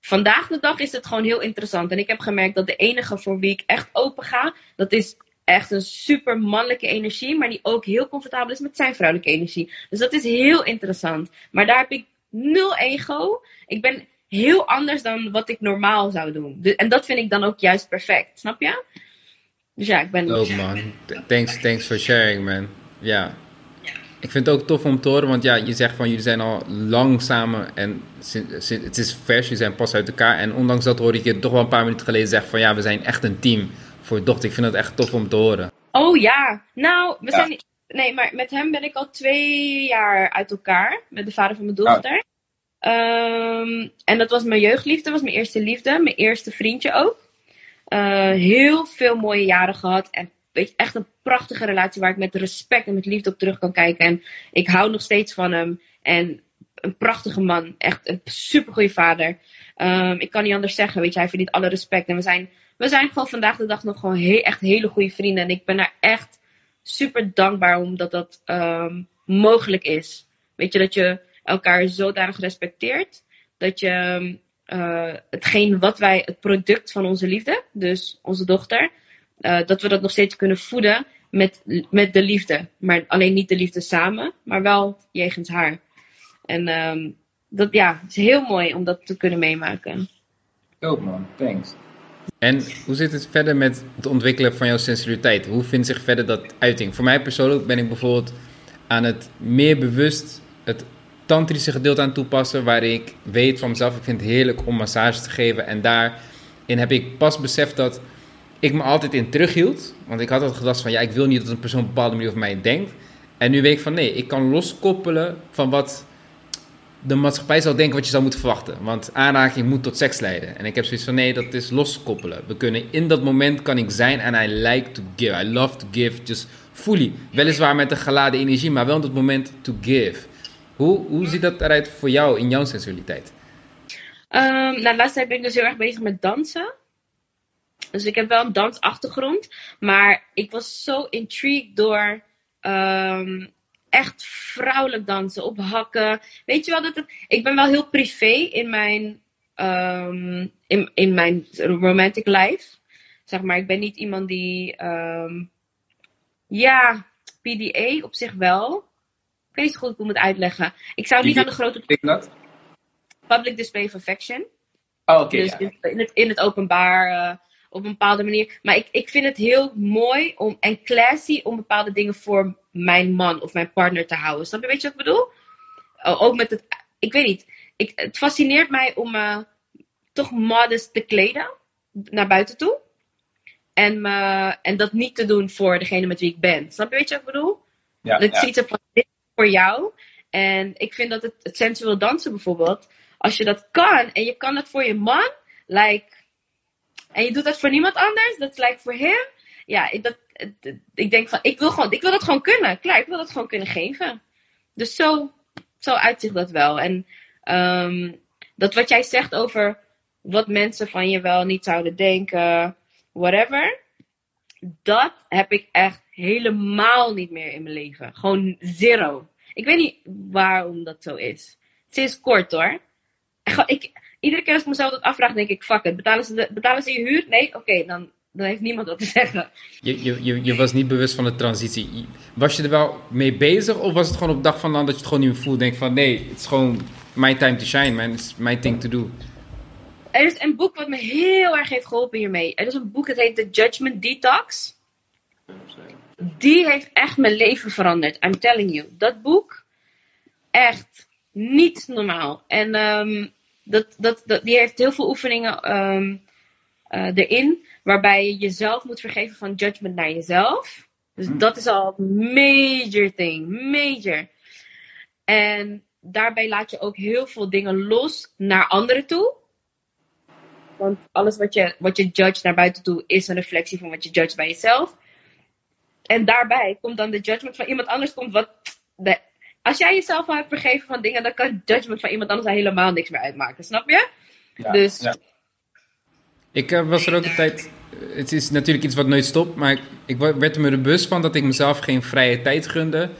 vandaag de dag is het gewoon heel interessant. En ik heb gemerkt dat de enige voor wie ik echt open ga, dat is echt een super mannelijke energie, maar die ook heel comfortabel is met zijn vrouwelijke energie. Dus dat is heel interessant. Maar daar heb ik nul ego. Ik ben heel anders dan wat ik normaal zou doen. De- en dat vind ik dan ook juist perfect, snap je? Dus ja, ik ben. Ook man. Th- Thanks, thanks for sharing, man. Ja. Ik vind het ook tof om te horen, want ja, je zegt van jullie zijn al lang samen en het is vers, jullie zijn pas uit elkaar. En ondanks dat hoorde ik je toch wel een paar minuten geleden zeggen van ja, we zijn echt een team voor dochter. Ik vind het echt tof om te horen. Oh ja, nou, we Ja. zijn. niet- Nee, maar met hem ben ik al twee jaar uit elkaar. Met de vader van mijn dochter. Ehm, en dat was mijn jeugdliefde, was mijn eerste liefde. Mijn eerste vriendje ook. Eh, heel veel mooie jaren gehad. En weet je, echt een prachtige relatie waar ik met respect en met liefde op terug kan kijken. En ik hou nog steeds van hem. En een prachtige man. Echt een supergoeie vader. Ehm, ik kan niet anders zeggen, weet je, hij verdient alle respect. En we zijn, we zijn gewoon vandaag de dag nog gewoon echt hele goede vrienden. En ik ben daar echt super dankbaar omdat dat ehm, mogelijk is. Weet je, dat je elkaar zodanig respecteert. Dat je eh, hetgeen wat wij, het product van onze liefde, dus onze dochter, eh, dat we dat nog steeds kunnen voeden met, met de liefde. Maar alleen niet de liefde samen, maar wel jegens haar. En ehm, dat ja, het is heel mooi om dat te kunnen meemaken. Dope man, thanks. En hoe zit het verder met het ontwikkelen van jouw sensualiteit? Hoe vindt zich verder dat uiting? Voor mij persoonlijk ben ik bijvoorbeeld aan het meer bewust het tantrische gedeelte aan toepassen, waar ik weet van mezelf, ik vind het heerlijk om massages te geven. En daarin heb ik pas beseft dat ik me altijd in terughield. Want ik had altijd gedacht van, ja, ik wil niet dat een persoon op een bepaalde manier over mij denkt. En nu weet ik van, nee, ik kan loskoppelen van wat de maatschappij zou denken wat je zou moeten verwachten. Want aanraking moet tot seks leiden. En ik heb zoiets van, nee, dat is loskoppelen. We kunnen, in dat moment kan ik zijn en I like to give. I love to give, just fully. Weliswaar met een geladen energie, maar wel in dat moment to give. Hoe, hoe ziet dat eruit voor jou in jouw sensualiteit? Ehm nou, de laatste tijd ben ik dus heel erg bezig met dansen. Dus ik heb wel een dansachtergrond. Maar ik was zo intrigued door ehm, echt vrouwelijk dansen op hakken. Weet je wel, dat het, ik ben wel heel privé in mijn, ehm, in, in mijn romantic life. Zeg maar, ik ben niet iemand die. ja, PDA op zich wel. Ik weet niet zo goed ik moet uitleggen. Ik zou niet aan de grote dat? public display of affection. Oh, oké, dus ja. in, het, in het openbaar, eh, op een bepaalde manier. Maar ik, ik vind het heel mooi om, en classy om bepaalde dingen voor mijn man of mijn partner te houden. Snap je, weet je wat ik bedoel? Oh, ook met het, ik weet niet. Ik, het fascineert mij om me toch modest te kleden naar buiten toe. En, en dat niet te doen voor degene met wie ik ben. Snap je, weet je wat ik bedoel? ja, ziet er van dit voor jou. En ik vind dat het, sensueel dansen bijvoorbeeld, als je dat kan en je kan dat voor je man, like, en je doet dat voor niemand anders, dat like voor hem. Ja, ik, dat, ik denk van, ik wil, gewoon, ik wil dat gewoon kunnen. Klaar, ik wil dat gewoon kunnen geven. Dus zo, zo uitzicht dat wel. En Ehm, dat wat jij zegt over wat mensen van je wel niet zouden denken, whatever. Dat heb ik echt helemaal niet meer in mijn leven. Gewoon zero. Ik weet niet waarom dat zo is. Sinds kort hoor. Ik, iedere keer als ik mezelf dat afvraag, denk ik: fuck it. Betalen ze, de, betalen ze je huur? Nee? Oké, dan, dan heeft niemand wat te <laughs> zeggen. Je, je, je, was niet bewust van de transitie. Was je er wel mee bezig? Of was het gewoon op dag van dan dat je het gewoon niet meer voelt? Denk van nee, het is gewoon my time to shine, man. It's my thing to do. Er is een boek wat me heel erg heeft geholpen hiermee. Er is een boek, dat heet The Judgment Detox. Die heeft echt mijn leven veranderd. I'm telling you. Dat boek, echt niet normaal. En ehm, dat, dat, dat, die heeft heel veel oefeningen ehm, eh, erin. Waarbij je jezelf moet vergeven van judgment naar jezelf. Dus dat is al een major thing. Major. En daarbij laat je ook heel veel dingen los naar anderen toe. Want alles wat je, wat je judge naar buiten toe is een reflectie van wat je judge bij jezelf. En daarbij komt dan de judgment van iemand anders. Komt wat de, als jij jezelf al hebt vergeven van dingen, dan kan judgment van iemand anders helemaal niks meer uitmaken. Snap je? Ja, dus ja. Ik uh, was er ook een tijd. Het is natuurlijk iets wat nooit stopt, maar ik, ik werd er me er bewust van dat ik mezelf geen vrije tijd gunde.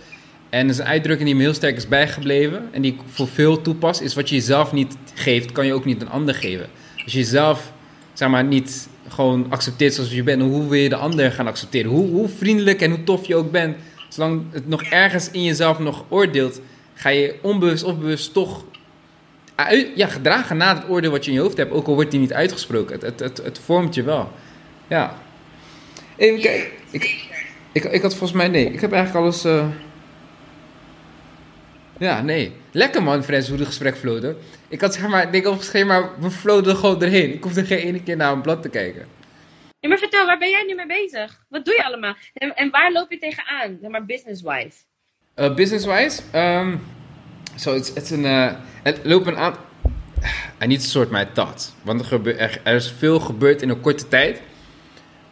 En dat is een uitdrukking die me heel sterk is bijgebleven en die ik voor veel toepas, is wat je jezelf niet geeft, kan je ook niet een ander geven. Als je jezelf, zeg maar, niet gewoon accepteert zoals je bent, hoe wil je de ander gaan accepteren? Hoe, hoe vriendelijk en hoe tof je ook bent, zolang het nog ergens in jezelf nog oordeelt, ga je onbewust of bewust toch ja, gedragen na het oordeel wat je in je hoofd hebt, ook al wordt die niet uitgesproken. Het, het, het, het vormt je wel. Ja. Even kijken. Ik, ik, ik had volgens mij, nee, ik heb eigenlijk alles... Uh... Ja, nee. Lekker man, Frans, hoe het gesprek vloot. Ik had zeg maar, ik denk opgeschreven, maar we floten er gewoon erheen. Ik hoefde geen ene keer naar een blad te kijken. Ja, maar vertel, waar ben jij nu mee bezig? Wat doe je allemaal? En, en waar loop je tegenaan, zeg maar business-wise? Uh, business-wise? Um, so it's, it's een, uh, het loopt een aantal... I need to sort my thoughts. Want er, gebe- er, er is veel gebeurd in een korte tijd.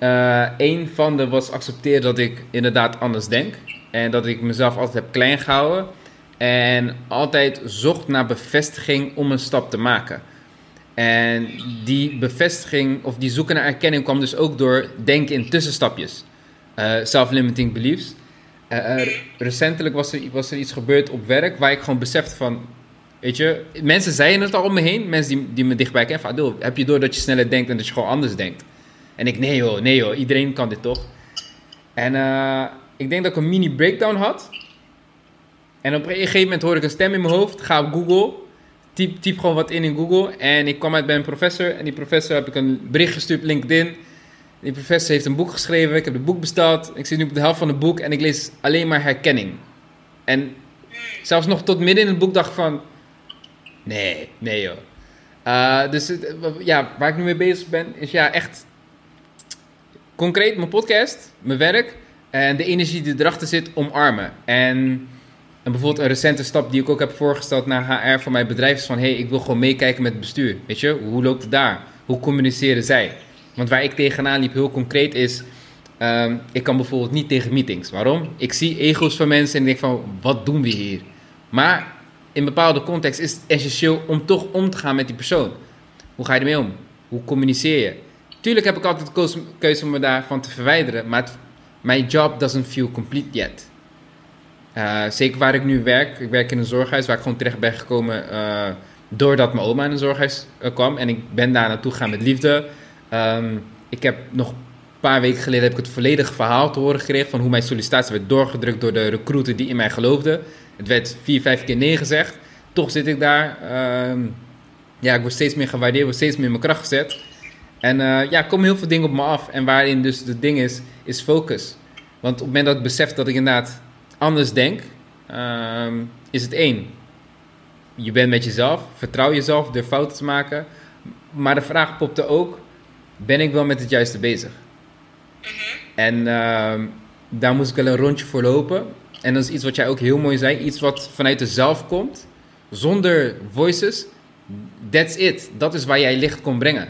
Uh, een van de was accepteren dat ik inderdaad anders denk. En dat ik mezelf altijd heb klein gehouden. En altijd zocht naar bevestiging om een stap te maken. En die bevestiging, of die zoeken naar erkenning, kwam dus ook door denken in tussenstapjes. Uh, self-limiting beliefs. Uh, recentelijk was er, was er iets gebeurd op werk waar ik gewoon besefte van... Weet je, mensen zeiden het al om me heen. Mensen die, die me dichtbij kennen. Van, heb je door dat je sneller denkt en dat je gewoon anders denkt? En ik, nee joh, nee joh, iedereen kan dit toch? En ik denk dat ik een mini breakdown had. En op een gegeven moment hoor ik een stem in mijn hoofd. Ga op Google. Typ, typ gewoon wat in in Google. En ik kwam uit bij een professor. En die professor heb ik een bericht gestuurd op LinkedIn. Die professor heeft een boek geschreven. Ik heb het boek besteld. Ik zit nu op de helft van het boek. En ik lees alleen maar herkenning. En zelfs nog tot midden in het boek dacht van... Nee, nee joh. Uh, dus ja, waar ik nu mee bezig ben, is ja echt concreet mijn podcast, mijn werk en de energie die erachter zit omarmen. En, en bijvoorbeeld een recente stap die ik ook heb voorgesteld naar HR van mijn bedrijf is van... hey, ik wil gewoon meekijken met het bestuur. Weet je, hoe loopt het daar? Hoe communiceren zij? Want waar ik tegenaan liep heel concreet is... Um, ik kan bijvoorbeeld niet tegen meetings. Waarom? Ik zie ego's van mensen en ik denk van, wat doen we hier? Maar in bepaalde context is het essentieel om toch om te gaan met die persoon. Hoe ga je ermee om? Hoe communiceer je? Tuurlijk heb ik altijd de keuze om me daarvan te verwijderen, maar het, mijn job doesn't feel complete yet. Uh, zeker waar ik nu werk, ik werk in een zorghuis waar ik gewoon terecht ben gekomen uh, doordat mijn oma in een zorghuis uh, kwam. En ik ben daar naartoe gegaan met liefde. Um, ik heb nog een paar weken geleden heb ik het volledige verhaal te horen gekregen van hoe mijn sollicitatie werd doorgedrukt door de recruiter die in mij geloofde. Het werd vier, vijf keer nee gezegd. Toch zit ik daar. Um, ja, ik word steeds meer gewaardeerd, word steeds meer in mijn kracht gezet. En uh, ja, komen heel veel dingen op me af. En waarin dus het ding is, is focus. Want op het moment dat ik besef dat ik inderdaad anders denk, um, is het één. Je bent met jezelf, vertrouw jezelf, durf fouten te maken. Maar de vraag popte ook, ben ik wel met het juiste bezig? En uh, daar moest ik wel een rondje voor lopen. En dat is iets wat jij ook heel mooi zei. Iets wat vanuit de zelf komt. Zonder voices. That's it. Dat is waar jij licht kon brengen.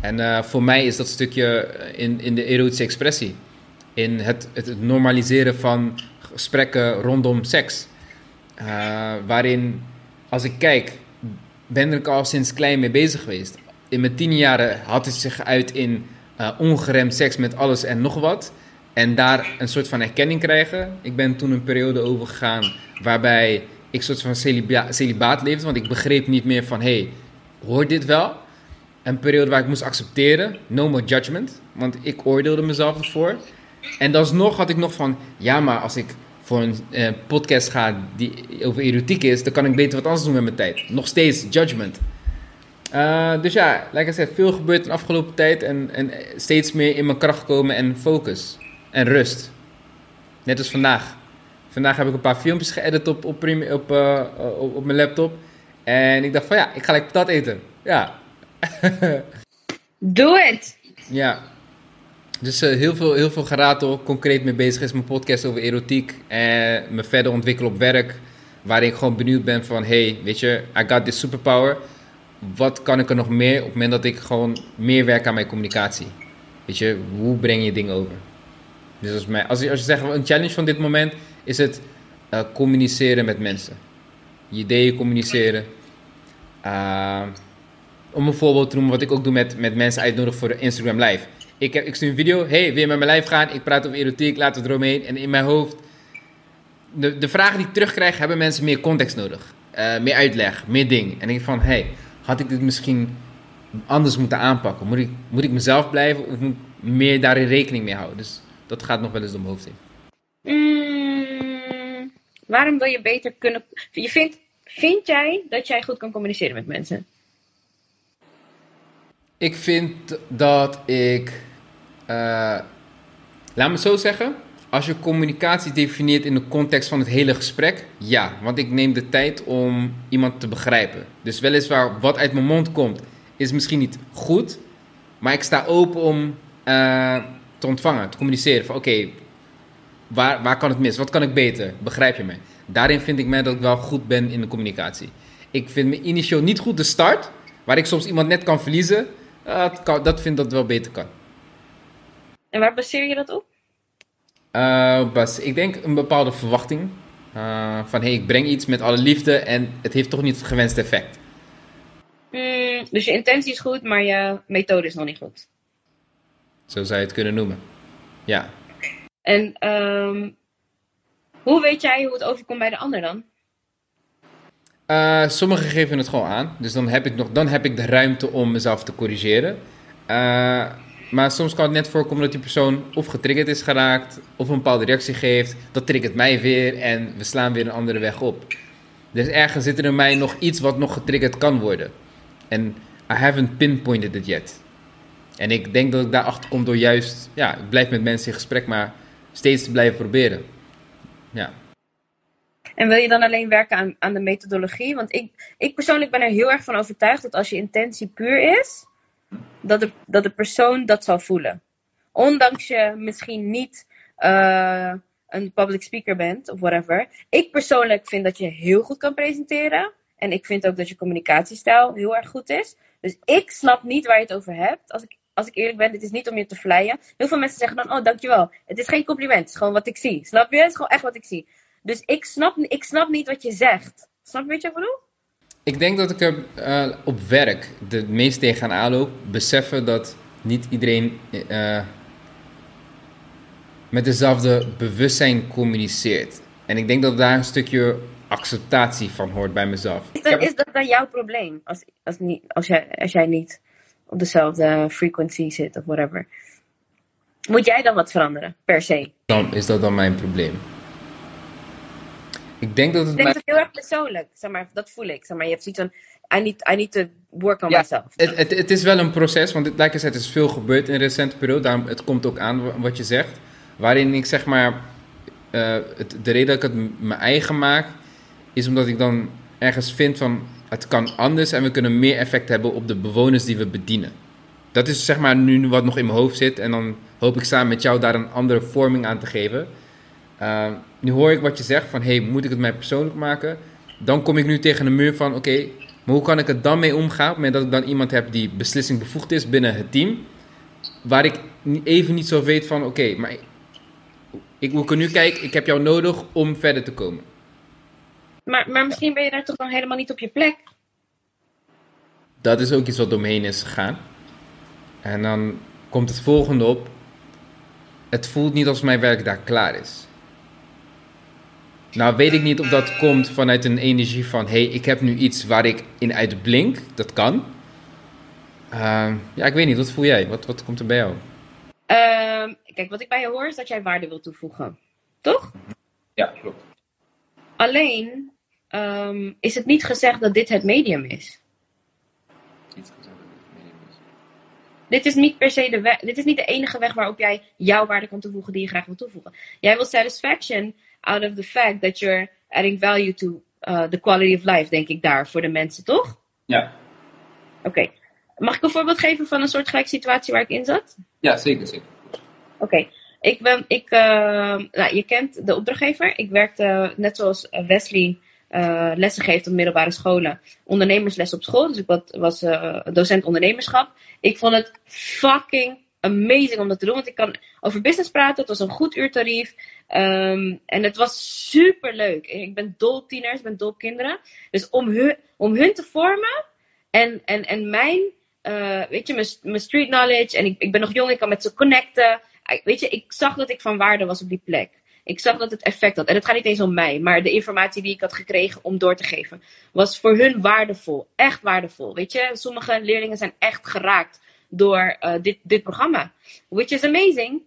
En uh, voor mij is dat stukje in, in de erotische expressie. In het, het normaliseren van gesprekken rondom seks. Uh, waarin, als ik kijk, ben ik al sinds klein mee bezig geweest. In mijn tien jaren had het zich uit in eh, ongeremd seks met alles en nog wat. En daar een soort van erkenning krijgen. Ik ben toen een periode overgegaan waarbij ik een soort van celiba- celibaat leefde. Want ik begreep niet meer van, hey, hoort dit wel? Een periode waar ik moest accepteren. No more judgment. Want ik oordeelde mezelf ervoor. En alsnog had ik nog van, ja, maar als ik voor een eh, podcast ga die over erotiek is, dan kan ik beter wat anders doen met mijn tijd. Nog steeds judgment. Uh, dus ja, like I said, veel gebeurd in de afgelopen tijd en, en steeds meer in mijn kracht komen en focus en rust. Net als vandaag. Vandaag heb ik een paar filmpjes geëdit op, op, op, uh, op, op mijn laptop. En ik dacht van ja, ik ga lekker dat eten. Ja. <laughs> Doe het! Ja. Dus uh, heel, veel, heel veel geratel. Concreet mee bezig is mijn podcast over erotiek. En me verder ontwikkelen op werk. Waar ik gewoon benieuwd ben van... Hey, weet je, I got this superpower. Wat kan ik er nog meer op het moment dat ik gewoon meer werk aan mijn communicatie? Weet je, hoe breng je dingen over? Dus als, mij, als, je, als je zegt, een challenge van dit moment is het uh, communiceren met mensen. Je ideeën communiceren. Uh, om een voorbeeld te noemen wat ik ook doe met, met mensen uitnodigen voor Instagram live. Ik, heb, ik stuur een video, hey, wil je met mijn live gaan? Ik praat over erotiek, laten we eromheen. En in mijn hoofd, de, de vragen die ik terugkrijg, hebben mensen meer context nodig. Uh, meer uitleg, meer ding. En ik denk van, hey, had ik dit misschien anders moeten aanpakken? Moet ik, moet ik mezelf blijven of moet ik meer daarin rekening mee houden? Dus dat gaat nog wel eens door mijn hoofd heen. Mm, waarom wil je beter kunnen... Je vindt, vind jij dat jij goed kan communiceren met mensen? Ik vind dat ik... Uh, laat me zo zeggen. Als je communicatie definieert in de context van het hele gesprek, ja. Want ik neem de tijd om iemand te begrijpen. Dus weliswaar wat uit mijn mond komt, is misschien niet goed. Maar ik sta open om uh, te ontvangen, te communiceren. Van oké, waar, waar kan het mis? Wat kan ik beter? Begrijp je me? Daarin vind ik mij dat ik wel goed ben in de communicatie. Ik vind me initieel niet goed de start, waar ik soms iemand net kan verliezen. Uh, dat, kan, dat vind dat wel beter kan. En waar baseer je dat op? Uh, bas, ik denk een bepaalde verwachting. Uh, van hey, ik breng iets met alle liefde en het heeft toch niet het gewenste effect. Mm, dus je intentie is goed, maar je methode is nog niet goed. Zo zou je het kunnen noemen. Ja. En um, hoe weet jij hoe het overkomt bij de ander dan? Uh, sommigen geven het gewoon aan. Dus dan heb ik, nog, dan heb ik de ruimte om mezelf te corrigeren. Uh, maar soms kan het net voorkomen dat die persoon of getriggerd is geraakt, of een bepaalde reactie geeft. Dat triggert mij weer en we slaan weer een andere weg op. Dus ergens zit er in mij nog iets wat nog getriggerd kan worden. En I haven't pinpointed it yet. En ik denk dat ik daarachter kom door juist, ja, ik blijf met mensen in gesprek, maar steeds te blijven proberen. Ja. En wil je dan alleen werken aan, aan de methodologie? Want ik, ik persoonlijk ben er heel erg van overtuigd dat als je intentie puur is, dat de, dat de persoon dat zal voelen. Ondanks je misschien niet uh, een public speaker bent of whatever. Ik persoonlijk vind dat je heel goed kan presenteren. En ik vind ook dat je communicatiestijl heel erg goed is. Dus ik snap niet waar je het over hebt. Als ik, als ik eerlijk ben, dit is niet om je te vleien. Heel veel mensen zeggen dan, oh dankjewel. Het is geen compliment, het is gewoon wat ik zie. Snap je? Het is gewoon echt wat ik zie. Dus ik snap, ik snap niet wat je zegt. Snap je wat ik bedoel? Ik denk dat ik er uh, op werk de meest tegenaan aanloop. Beseffen dat niet iedereen uh, met dezelfde bewustzijn communiceert. En ik denk dat daar een stukje acceptatie van hoort bij mezelf. Is dat, is dat dan jouw probleem? Als, als, niet, als, jij, als jij niet op dezelfde frequency zit of whatever. Moet jij dan wat veranderen, per se? Dan is dat dan mijn probleem. Ik denk dat het. Ik denk dat het heel erg persoonlijk, zeg maar, dat voel ik. Zeg maar, je hebt zoiets van, I need, I need to work on ja, myself. Het, het, het is wel een proces, want like I said, is veel gebeurd in de recente periode. Daarom, het komt ook aan wat je zegt. Waarin ik zeg maar, uh, het, de reden dat ik het mijn eigen maak, is omdat ik dan ergens vind van, het kan anders en we kunnen meer effect hebben op de bewoners die we bedienen. Dat is zeg maar nu wat nog in mijn hoofd zit en dan hoop ik samen met jou daar een andere vorming aan te geven. Uh, nu hoor ik wat je zegt van, hey, moet ik het mij persoonlijk maken? Dan kom ik nu tegen de muur van, oké, okay, maar hoe kan ik er dan mee omgaan? Op het moment dat ik dan iemand heb die beslissingbevoegd is binnen het team, waar ik even niet zo weet van, oké, okay, maar ik moet er nu kijken, ik heb jou nodig om verder te komen. Maar, maar misschien ben je daar toch dan helemaal niet op je plek? dat is ook iets wat omheen is gegaan. En dan komt het volgende op. Het voelt niet alsof mijn werk daar klaar is. Nou weet ik niet of dat komt vanuit een energie van... hé, hey, ik heb nu iets waar ik in uitblink. Dat kan. Uh, ja, ik weet niet. Wat voel jij? Wat, wat komt er bij jou? Ehm, kijk, wat ik bij je hoor is dat jij waarde wil toevoegen. Toch? Ja, klopt. Alleen um, is het niet gezegd dat dit het medium is. Iets gezegd dat het medium is. Dit is niet per se de weg. Dit is niet de enige weg waarop jij jouw waarde kan toevoegen die je graag wil toevoegen. Jij wil satisfaction out of the fact that you're adding value to uh, the quality of life, denk ik daar voor de mensen, toch? Ja, Oké. Mag ik een voorbeeld geven van een soortgelijke situatie waar ik in zat? ja zeker, zeker. Oké. Ik ben, ik, uh, nou, je kent de opdrachtgever. Ik werkte net zoals Wesley uh, lessen geeft op middelbare scholen, ondernemersles op school. Dus ik was, was uh, docent ondernemerschap. Ik vond het fucking amazing om dat te doen, want ik kan over business praten. Het was een goed uurtarief. Um, en het was super leuk. Ik ben dol tieners, ik ben dol kinderen. Dus om hun, om hun te vormen en, en, en mijn, uh, weet je, mijn street knowledge. En ik, ik ben nog jong, ik kan met ze connecten. Weet je, ik zag dat ik van waarde was op die plek. Ik zag dat het effect had. En het gaat niet eens om mij, maar de informatie die ik had gekregen om door te geven, was voor hun waardevol. Echt waardevol. Weet je, sommige leerlingen zijn echt geraakt door uh, dit, dit programma. Which is amazing.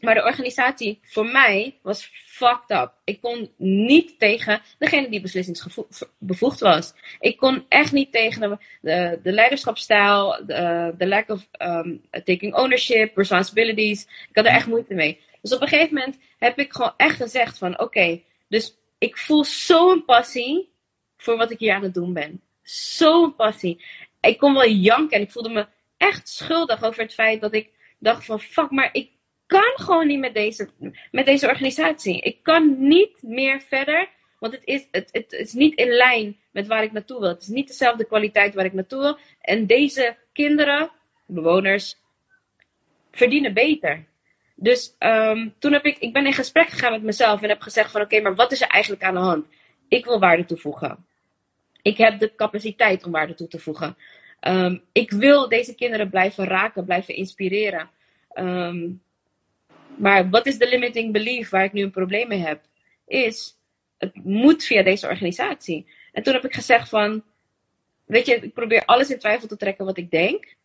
Maar de organisatie voor mij was fucked up. Ik kon niet tegen degene die beslissingsbevoegd was. Ik kon echt niet tegen de, de, de leiderschapsstijl, de, de lack of um, taking ownership, responsibilities. Ik had er echt moeite mee. Dus op een gegeven moment heb ik gewoon echt gezegd van oké, dus ik voel zo'n passie voor wat ik hier aan het doen ben. Zo'n passie. Ik kon wel janken en ik voelde me echt schuldig over het feit dat ik dacht van fuck, maar ik kan gewoon niet met deze, met deze organisatie. Ik kan niet meer verder, want het is, het, het is niet in lijn met waar ik naartoe wil. Het is niet dezelfde kwaliteit waar ik naartoe wil. En deze kinderen, bewoners, verdienen beter. Dus um, toen heb ik, ik ben in gesprek gegaan met mezelf en heb gezegd van oké, maar wat is er eigenlijk aan de hand? Ik wil waarde toevoegen. Ik heb de capaciteit om waarde toe te voegen. Um, ik wil deze kinderen blijven raken, blijven inspireren. Um, maar wat is de limiting belief waar ik nu een probleem mee heb? Is, het moet via deze organisatie. En toen heb ik gezegd van, weet je, ik probeer alles in twijfel te trekken wat ik denk.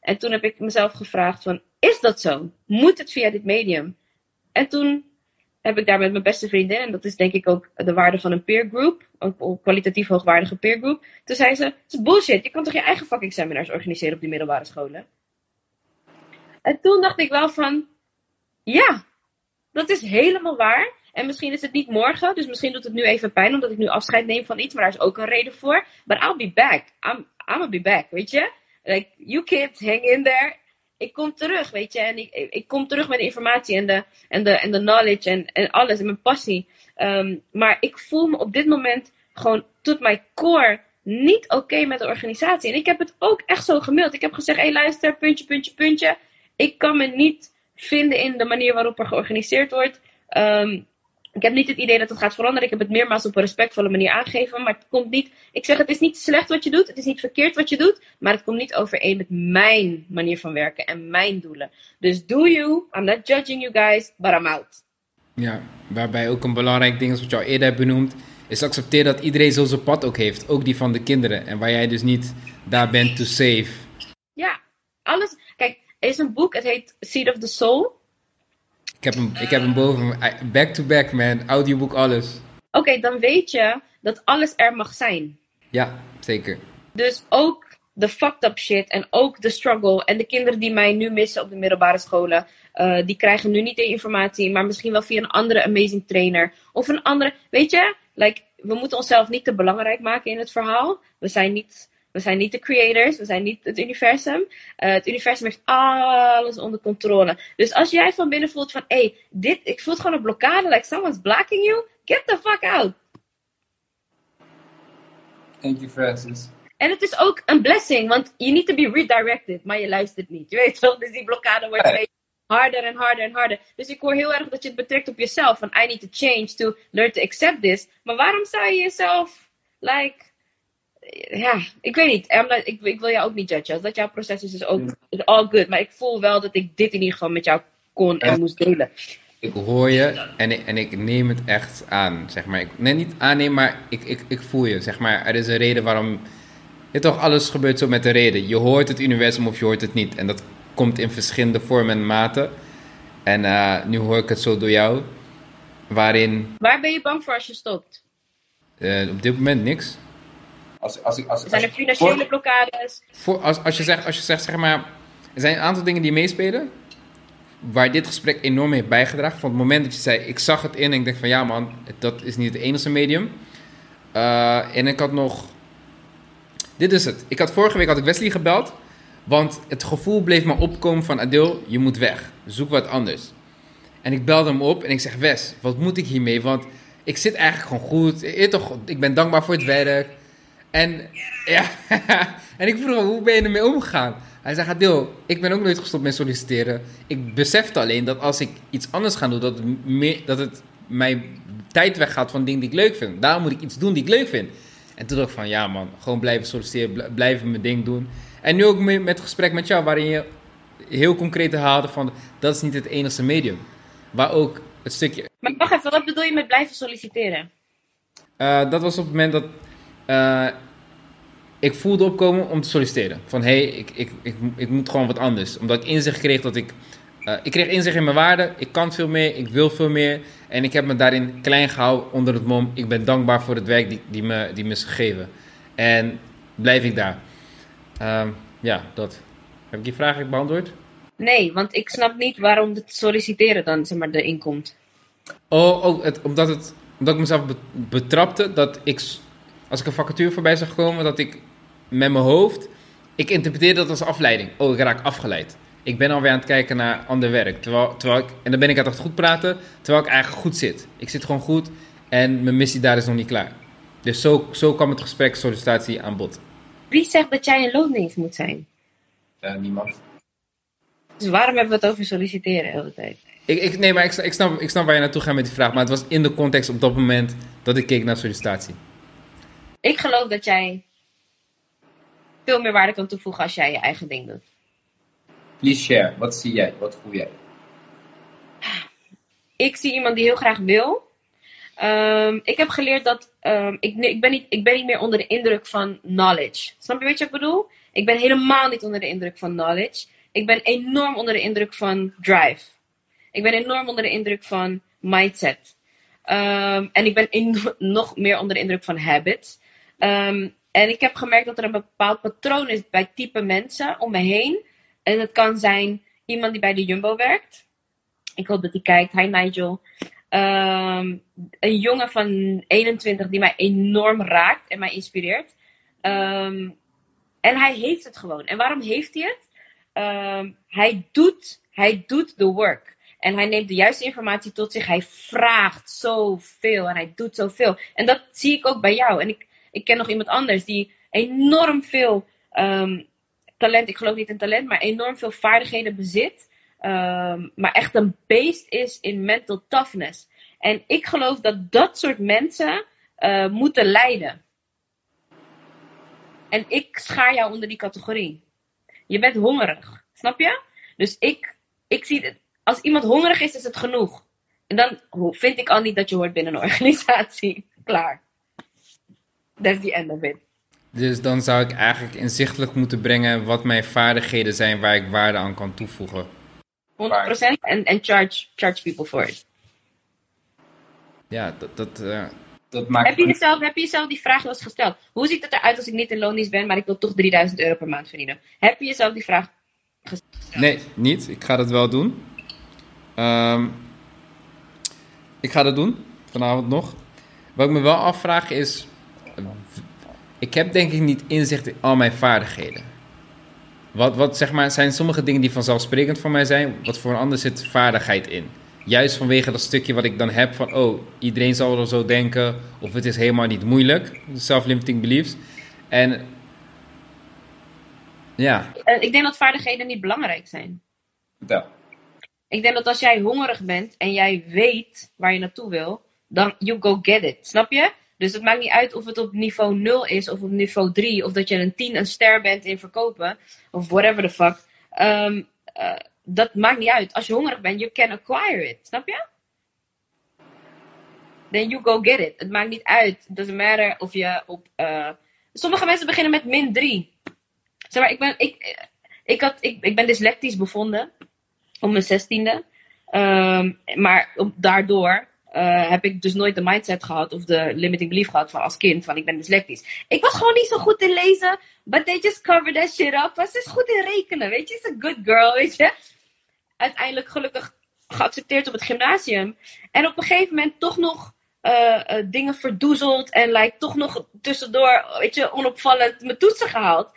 En toen heb ik mezelf gevraagd van, is dat zo? Moet het via dit medium? En toen heb ik daar met mijn beste vriendin, en dat is denk ik ook de waarde van een peer group, een kwalitatief hoogwaardige peer group. Toen zei ze, het is bullshit, je kan toch je eigen fucking seminars organiseren op die middelbare scholen? En toen dacht ik wel van, ja, dat is helemaal waar. En misschien is het niet morgen, dus misschien doet het nu even pijn omdat ik nu afscheid neem van iets, maar daar is ook een reden voor. But I'll be back. I'm, I'm be back, weet je? Like, you kids, hang in there. Ik kom terug, weet je? En ik, ik kom terug met de informatie en de, en de, en de knowledge en, en alles en mijn passie. Um, maar ik voel me op dit moment gewoon tot mijn core niet oké met de organisatie. En ik heb het ook echt zo gemaild. Ik heb gezegd, hé hey, luister, puntje, puntje, puntje. Ik kan me niet vinden in de manier waarop er georganiseerd wordt. Um, ik heb niet het idee dat het gaat veranderen. Ik heb het meermaals op een respectvolle manier aangegeven. Maar het komt niet. Ik zeg, het is niet slecht wat je doet. Het is niet verkeerd wat je doet. Maar het komt niet overeen met mijn manier van werken en mijn doelen. Dus do you. I'm not judging you guys, but I'm out. Ja, waarbij ook een belangrijk ding is wat je al eerder hebt benoemd. Is accepteer dat iedereen zo zijn pad ook heeft. Ook die van de kinderen. En waar jij dus niet daar bent to save. Ja, alles. Kijk, er is een boek. Het heet Seed of the Soul. Ik heb hem, ik heb hem boven back to back, man. Audioboek, alles. Oké, okay, dan weet je dat alles er mag zijn. Ja, zeker. Dus ook de fucked up shit en ook de struggle. En de kinderen die mij nu missen op de middelbare scholen, uh, die krijgen nu niet de informatie, maar misschien wel via een andere amazing trainer. Of een andere, weet je, like, we moeten onszelf niet te belangrijk maken in het verhaal. We zijn niet we zijn niet de creators, we zijn niet het universum. Uh, het universum heeft alles onder controle. Dus als jij van binnen voelt van, hé, hey, dit, ik voel gewoon een blokkade, like someone's blocking you, get the fuck out. Thank you, Francis. En het is ook een blessing, want you need to be redirected, maar je luistert niet. Je weet wel, dus die blokkade wordt hey. harder en harder en harder. Dus ik hoor heel erg dat je het betrekt op jezelf, van I need to change to learn to accept this. Maar waarom zou je jezelf, like, ja, ik weet niet. Not- ik, ik wil jou ook niet judgen. Als dat jouw proces is, is ook is all good. Maar ik voel wel dat ik dit in ieder geval met jou kon en moest delen. Ik hoor je en ik, en ik neem het echt aan, zeg maar. Ik, nee, niet aannemen, maar ik, ik, ik voel je, zeg maar. Er is een reden waarom... Je toch, alles gebeurt zo met een reden. Je hoort het universum of je hoort het niet. En dat komt in verschillende vormen en maten. En eh, nu hoor ik het zo door jou. Waarin Waar ben je bang voor als je stopt? eh, op dit moment niks. Als, als, als, als, Zijn er financiële blokkades? Voor, als, als, je zegt, als je zegt, zeg maar... Er zijn een aantal dingen die meespelen... Waar dit gesprek enorm heeft bijgedragen. Van het moment dat je zei, ik zag het in en ik denk van... Ja man, dat is niet het enige medium. Eh, en ik had nog... Dit is het. Ik had vorige week had ik Wesley gebeld. Want het gevoel bleef me opkomen van... Adil, je moet weg. Zoek wat anders. En ik belde hem op en ik zeg... Wes, wat moet ik hiermee? Want ik zit eigenlijk gewoon goed. Weet toch, ik ben dankbaar voor het werk. En ja, <laughs> en ik vroeg hem, hoe ben je ermee omgegaan? Hij zei, Adil, ik ben ook nooit gestopt met solliciteren. Ik besefte alleen dat als ik iets anders ga doen, dat het, meer, dat het mijn tijd weggaat van dingen die ik leuk vind. Daarom moet ik iets doen die ik leuk vind. En toen dacht ik van, ja man, gewoon blijven solliciteren, bl- blijven mijn ding doen. En nu ook met het gesprek met jou, waarin je heel concreet haalde van, dat is niet het enige medium. Waar ook het stukje Maar wacht even, wat bedoel je met blijven solliciteren? Eh, dat was op het moment dat eh, ik voelde opkomen om te solliciteren. Van hé, hey, ik, ik, ik, ik moet gewoon wat anders. Omdat ik inzicht kreeg dat ik. eh, ik kreeg inzicht in mijn waarde. Ik kan veel meer. Ik wil veel meer. En ik heb me daarin klein gehouden onder het mom. Ik ben dankbaar voor het werk die, die, me, die me is gegeven. En blijf ik daar. Ehm, ja, dat. Heb ik je vraag eigenlijk beantwoord? Nee, want ik snap niet waarom het solliciteren dan zeg maar, erin komt. Oh, oh het, omdat, het, omdat ik mezelf be- betrapte dat ik, als ik een vacature voorbij zag komen, dat ik met mijn hoofd, ik interpreteerde dat als afleiding. Oh, ik raak afgeleid. Ik ben alweer aan het kijken naar ander werk. Terwijl, terwijl ik, en dan ben ik aan het goed praten, terwijl ik eigenlijk goed zit. Ik zit gewoon goed en mijn missie daar is nog niet klaar. Dus zo, zo kwam het gesprek sollicitatie aan bod. Wie zegt dat jij een loondienst moet zijn? Eh, niemand. Dus waarom hebben we het over solliciteren de hele tijd? Ik, ik, nee, maar ik, ik, snap, ik snap waar je naartoe gaat met die vraag, maar het was in de context op dat moment dat ik keek naar sollicitatie. Ik geloof dat jij veel meer waarde kan toevoegen als jij je eigen ding doet. Please share. Wat zie jij? Wat voel jij? ik zie iemand die heel graag wil. Ehm, ik heb geleerd dat ehm, ik, ik, ben niet, ik ben niet meer onder de indruk van knowledge. Snap je wat ik bedoel? Ik ben helemaal niet onder de indruk van knowledge. Ik ben enorm onder de indruk van drive. Ik ben enorm onder de indruk van mindset. Ehm, en ik ben <laughs> nog meer onder de indruk van habits. Ehm, en ik heb gemerkt dat er een bepaald patroon is bij type mensen om me heen. En het kan zijn iemand die bij de Jumbo werkt. Ik hoop dat hij kijkt. Hi Nigel. Ehm, een jongen van 21 die mij enorm raakt en mij inspireert. Ehm, en hij heeft het gewoon. En waarom heeft hij het? Hij, doet, hij doet de work. En hij neemt de juiste informatie tot zich. Hij vraagt zoveel en hij doet zoveel. En dat zie ik ook bij jou. En ik, ik ken nog iemand anders die enorm veel ehm, talent, ik geloof niet in talent, maar enorm veel vaardigheden bezit. Ehm, maar echt een beest is in mental toughness. En ik geloof dat dat soort mensen eh, moeten leiden. En ik schaar jou onder die categorie. Je bent hongerig, snap je? Dus ik, ik zie. Als iemand hongerig is, is het genoeg. En dan vind ik al niet dat je hoort binnen een <laughs> organisatie. Klaar. That's the end of it. Dus dan zou ik eigenlijk inzichtelijk moeten brengen wat mijn vaardigheden zijn waar ik waarde aan kan toevoegen. 100% en, en charge, charge people for it. Ja, dat, dat, eh, Dat maakt Heb je, jezelf, heb je jezelf die vraag wel eens gesteld? Hoe ziet het eruit als ik niet in loondienst ben, maar ik wil toch 3000 euro per maand verdienen? Heb je jezelf die vraag Nee, niet. Ik ga dat wel doen. Ehm, ik ga dat doen, vanavond nog. Wat ik me wel afvraag is... Ik heb denk ik niet inzicht in al mijn vaardigheden. Wat, wat zeg maar, zijn sommige dingen die vanzelfsprekend voor mij zijn, wat voor een ander zit vaardigheid in. Juist vanwege dat stukje wat ik dan heb van, oh, iedereen zal wel zo denken, of het is helemaal niet moeilijk, self-limiting beliefs. En ja, Eh, ik denk dat vaardigheden niet belangrijk zijn. Vertel. Ik denk dat als jij hongerig bent en jij weet waar je naartoe wil, dan you go get it. Snap je? Dus het maakt niet uit of het op niveau 0 is of op niveau 3. Of dat je een 10 een ster bent in verkopen. Of whatever the fuck. Ehm, eh, dat maakt niet uit. Als je hongerig bent, you can acquire it. Snap je? Then you go get it. Het maakt niet uit. It doesn't matter of je op... eh, sommige mensen beginnen met min 3. Zeg maar, ik ben, ik, ik, had, ik, ik ben dyslectisch bevonden. Op mijn zestiende. Ehm, maar daardoor eh, heb ik dus nooit de mindset gehad of de limiting belief gehad van als kind van ik ben dyslectisch. Ik was gewoon niet zo goed in lezen, but they just cover that shit up. Ze is goed in rekenen, weet je. Is een good girl, weet je. Uiteindelijk gelukkig geaccepteerd op het gymnasium. En op een gegeven moment toch nog eh, eh, dingen verdoezeld en like, toch nog tussendoor, weet je, onopvallend mijn toetsen gehaald.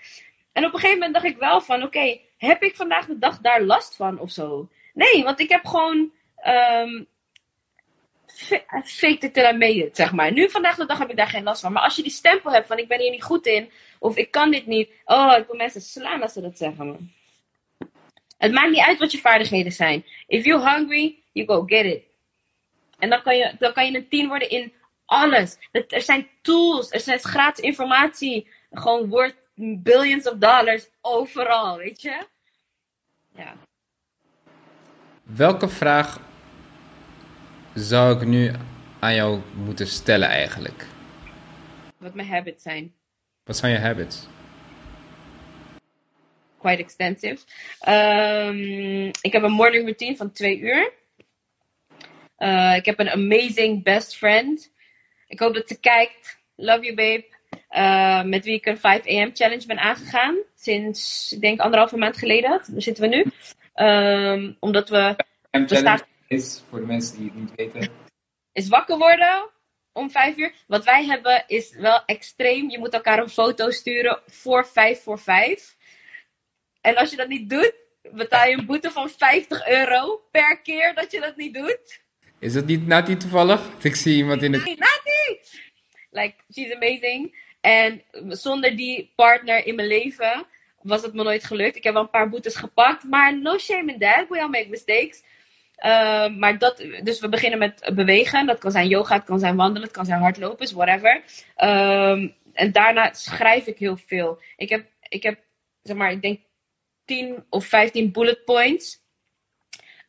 En op een gegeven moment dacht ik wel van, oké, heb ik vandaag de dag daar last van of zo? Nee, want ik heb gewoon ehm fa- faked it till I made it, zeg maar. Nu vandaag de dag heb ik daar geen last van. Maar als je die stempel hebt van ik ben hier niet goed in, of ik kan dit niet. Oh, ik wil mensen slaan als ze dat zeggen, man. Het maakt niet uit wat je vaardigheden zijn. If you're hungry, you go get it. En dan kan je, dan kan je een tien worden in alles. Er zijn tools, er zijn gratis informatie. Gewoon worth billions of dollars overal, weet je? Ja. Welke vraag zou ik nu aan jou moeten stellen eigenlijk? Wat mijn habits zijn. Wat zijn je habits? quite extensive. Ehm, ik heb een morning routine van twee uur. Eh, ik heb een amazing best friend. Ik hoop dat ze kijkt. Love you, babe. Eh, met wie ik een 5 am challenge ben aangegaan. Sinds, ik denk, anderhalve maand geleden. Daar zitten we nu. Ehm, omdat we staat- challenge is, voor de mensen die het niet weten, is wakker worden om vijf uur. Wat wij hebben is wel extreem. Je moet elkaar een foto sturen voor vijf voor vijf. En als je dat niet doet, betaal je een boete van 50 euro per keer dat je dat niet doet. Is dat niet Nati toevallig? Ik zie iemand in het... Nati! Like, she's amazing. En zonder die partner in mijn leven was het me nooit gelukt. Ik heb wel een paar boetes gepakt, maar no shame in that. We all make mistakes. Ehm, maar dat, dus we beginnen met bewegen. Dat kan zijn yoga, het kan zijn wandelen, het kan zijn hardlopen, whatever. Ehm, en daarna schrijf ik heel veel. Ik heb, ik heb, zeg maar, ik denk 10 of 15 bullet points.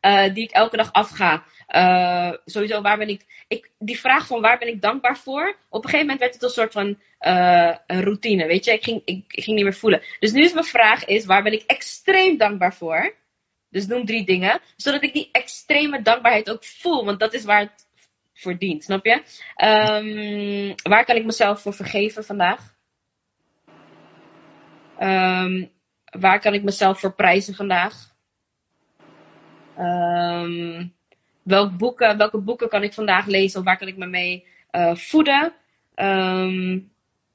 eh, die ik elke dag afga. Eh, sowieso, waar ben ik, ik. Die vraag van waar ben ik dankbaar voor. Op een gegeven moment werd het een soort van eh, routine. Weet je, ik ging, ik ging niet meer voelen. Dus nu is mijn vraag: is, waar ben ik extreem dankbaar voor? Dus noem drie dingen. Zodat ik die extreme dankbaarheid ook voel. Want dat is waar het voor dient, snap je? Ehm, waar kan ik mezelf voor vergeven vandaag? Ehm, waar kan ik mezelf voor prijzen vandaag? Welk boeken, welke boeken kan ik vandaag lezen of waar kan ik me mee eh, voeden?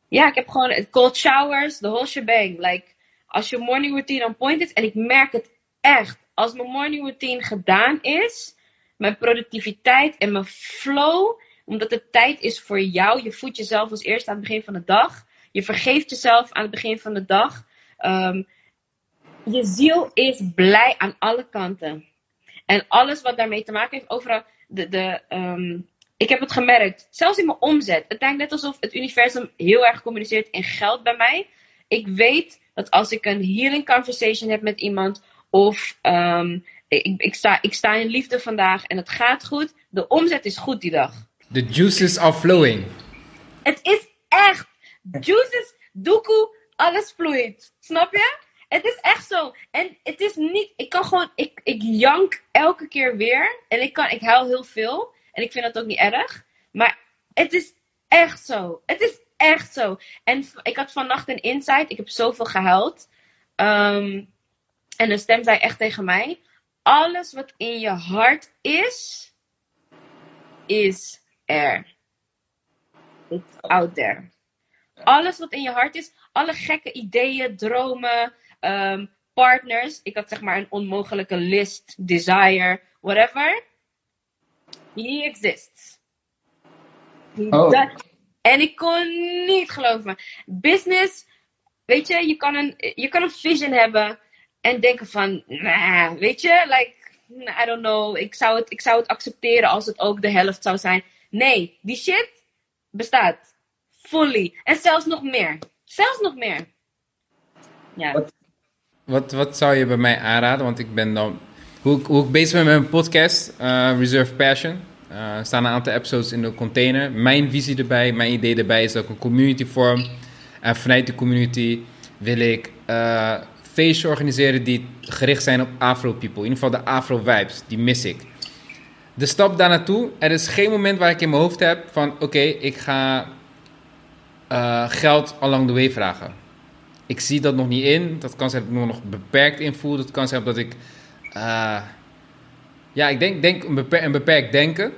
Ja, ik heb gewoon cold showers, the whole shebang. Like, als je morning routine on point is, en ik merk het echt, als mijn morning routine gedaan is, mijn productiviteit en mijn flow, omdat het tijd is voor jou, je voedt jezelf als eerste aan het begin van de dag, je vergeeft jezelf aan het begin van de dag. Ehm, je ziel is blij aan alle kanten. En alles wat daarmee te maken heeft, overal. De, de, ehm, ik heb het gemerkt, zelfs in mijn omzet. Het lijkt net alsof het universum heel erg communiceert in geld bij mij. Ik weet dat als ik een healing conversation heb met iemand, of ehm, ik, ik, sta, ik sta in liefde vandaag en het gaat goed, de omzet is goed die dag. The juices are flowing. Het is echt. Juices, doekoe, alles vloeit. Snap je? Het is echt zo. En het is niet. Ik kan gewoon. Ik, ik jank elke keer weer. En ik, kan, ik huil heel veel. En ik vind dat ook niet erg. Maar het is echt zo. Het is echt zo. En ik had vannacht een insight. Ik heb zoveel gehuild. Ehm, en een stem zei echt tegen mij: Alles wat in je hart is, is er. It's out there. Alles wat in je hart is, alle gekke ideeën, dromen, ehm, partners. Ik had zeg maar een onmogelijke list, desire, whatever. He exists. Oh. En ik kon niet geloven. Business, weet je, je kan een, je kan een vision hebben en denken van, weet je, like, I don't know, ik zou, het, ik zou het accepteren als het ook de helft zou zijn. Nee, die shit bestaat. Fully. En zelfs nog meer. Zelfs nog meer. Ja. Wat- Wat, wat zou je bij mij aanraden? Want ik ben dan... Hoe hoe ik bezig ben met mijn podcast, eh, Reserve Passion. eh, staan een aantal episodes in de container. Mijn visie erbij, mijn idee erbij is ik een community vorm. En vanuit die community wil ik eh feestjes organiseren die gericht zijn op Afro-people. In ieder geval de Afro-vibes, die mis ik. De stap daar naartoe, er is geen moment waar ik in mijn hoofd heb van... Oké, ik ga eh, geld along the way vragen ik zie dat nog niet in. Dat kan zijn dat ik me nog beperkt invoel. Dat kan zijn dat ik. eh, ja, ik denk, denk een, een beperkt denken.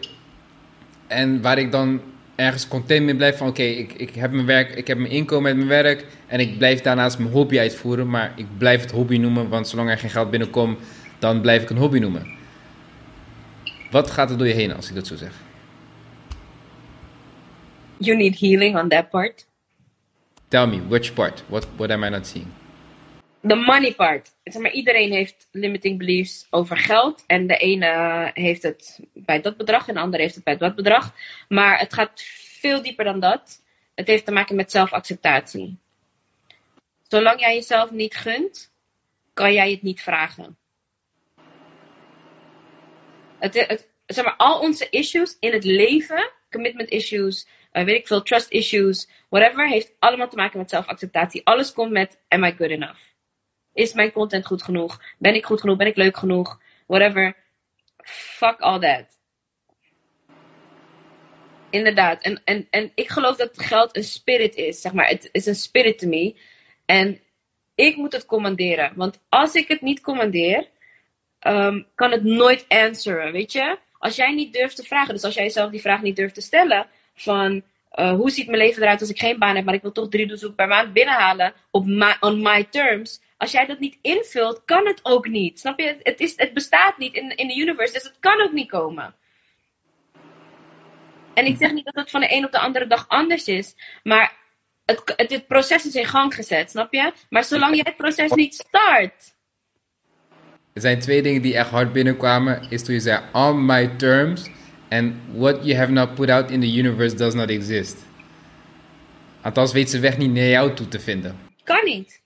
En waar ik dan ergens content mee blijf van... Oké, ik, ik heb mijn werk, ik heb mijn inkomen met mijn werk... en ik blijf daarnaast mijn hobby uitvoeren... maar ik blijf het hobby noemen... want zolang er geen geld binnenkomt... dan blijf ik een hobby noemen. Wat gaat er door je heen als ik dat zo zeg? You need healing on that part. Tell me, which part? What, what am I not seeing? De money part. Zeg maar, iedereen heeft limiting beliefs over geld. En de ene heeft het bij dat bedrag en de andere heeft het bij dat bedrag. Maar het gaat veel dieper dan dat. Het heeft te maken met zelfacceptatie. Zolang jij jezelf niet gunt, kan jij het niet vragen. Het, zeg maar, al onze issues in het leven, commitment issues, eh, weet ik veel, trust issues, whatever, heeft allemaal te maken met zelfacceptatie. Alles komt met, am I good enough? Is mijn content goed genoeg? Ben ik goed genoeg? Ben ik leuk genoeg? Whatever. Fuck all that. Inderdaad. En, en, en ik geloof dat geld een spirit is. Zeg maar, het is een spirit to me. En ik moet het commanderen. Want als ik het niet commandeer, ehm, kan het nooit answeren. Weet je? Als jij niet durft te vragen, dus als jij jezelf die vraag niet durft te stellen: van eh, hoe ziet mijn leven eruit als ik geen baan heb, maar ik wil toch drie doezoek per maand binnenhalen op my, on my terms. Als jij dat niet invult, kan het ook niet. Snap je? Het, is, het bestaat niet in, in de universe, dus het kan ook niet komen. En ik zeg niet dat het van de een op de andere dag anders is, maar het, het, het proces is in gang gezet, snap je? Maar zolang jij het proces niet start, Er zijn twee dingen die echt hard binnenkwamen. Is toen je zei, on my terms. En what you have not put out in the universe does not exist. Althans weet ze weg niet naar jou toe te vinden. kan niet.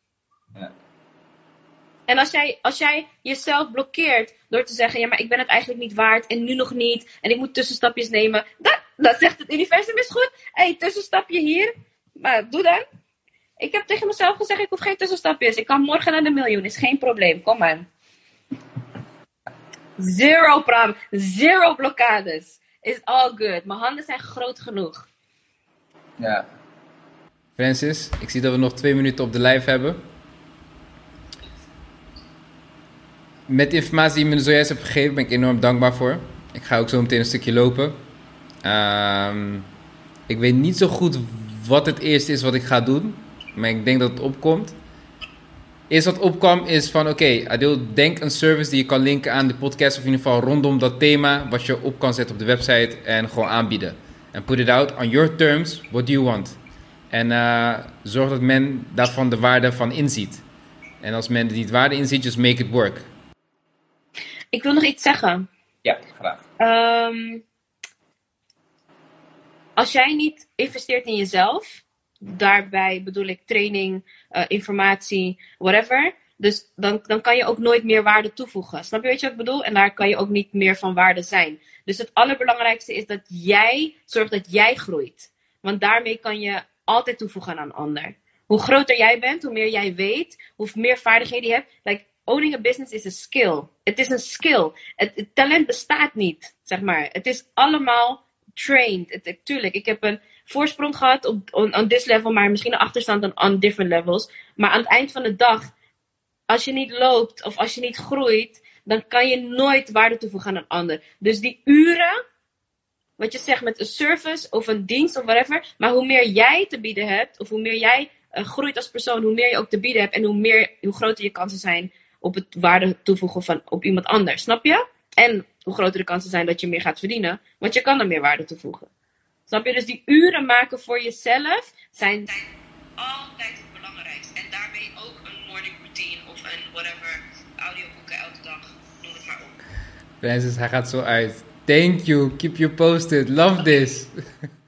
En als jij, als jij jezelf blokkeert door te zeggen, ja, maar ik ben het eigenlijk niet waard en nu nog niet en ik moet tussenstapjes nemen, dan zegt het universum is goed. Hé, hey, tussenstapje hier, maar doe dan. Ik heb tegen mezelf gezegd, ik hoef geen tussenstapjes. Ik kan morgen naar de miljoen, is geen probleem. Kom maar. Zero problem, zero blokkades. Is all good. Mijn handen zijn groot genoeg. Ja. Francis, ik zie dat we nog twee minuten op de live hebben. Met de informatie die je me zojuist hebt gegeven, ben ik enorm dankbaar voor. Ik ga ook zo meteen een stukje lopen. Ehm, ik weet niet zo goed wat het eerste is wat ik ga doen. Maar ik denk dat het opkomt. Eerst wat opkwam is van, oké, Adil, denk een service die je kan linken aan de podcast. Of in ieder geval rondom dat thema, wat je op kan zetten op de website en gewoon aanbieden. En put it out on your terms, what do you want? En eh, zorg dat men daarvan de waarde van inziet. En als men er niet waarde inziet, just make it work. Ik wil nog iets zeggen. Ja, graag. Ehm, als jij niet investeert in jezelf, daarbij bedoel ik training, eh, informatie, whatever. Dus dan, dan kan je ook nooit meer waarde toevoegen. Snap je wat je wat ik bedoel? En daar kan je ook niet meer van waarde zijn. Dus het allerbelangrijkste is dat jij zorgt dat jij groeit. Want daarmee kan je altijd toevoegen aan een ander. Hoe groter jij bent, hoe meer jij weet, hoe meer vaardigheden je hebt. Like, owning a business is een skill. Het is een skill. Het, talent bestaat niet, zeg maar. Het is allemaal trained. Het, tuurlijk, ik heb een voorsprong gehad op on, this level, maar misschien een achterstand on, on different levels. Maar aan het eind van de dag, als je niet loopt of als je niet groeit, dan kan je nooit waarde toevoegen aan een ander. Dus die uren, wat je zegt met een service of een dienst of whatever, maar hoe meer jij te bieden hebt, of hoe meer jij eh, groeit als persoon, hoe meer je ook te bieden hebt en hoe, meer, hoe groter je kansen zijn op het waarde toevoegen van op iemand anders. Snap je? En hoe groter de kansen zijn dat je meer gaat verdienen, want je kan er meer waarde toevoegen. Snap je? Dus die uren maken voor jezelf zijn, zijn altijd het belangrijkste. En daarmee ook een morning routine of een whatever, audioboeken elke dag, noem het maar op. Francis, hij gaat zo uit. Thank you, keep you posted, love this. <laughs>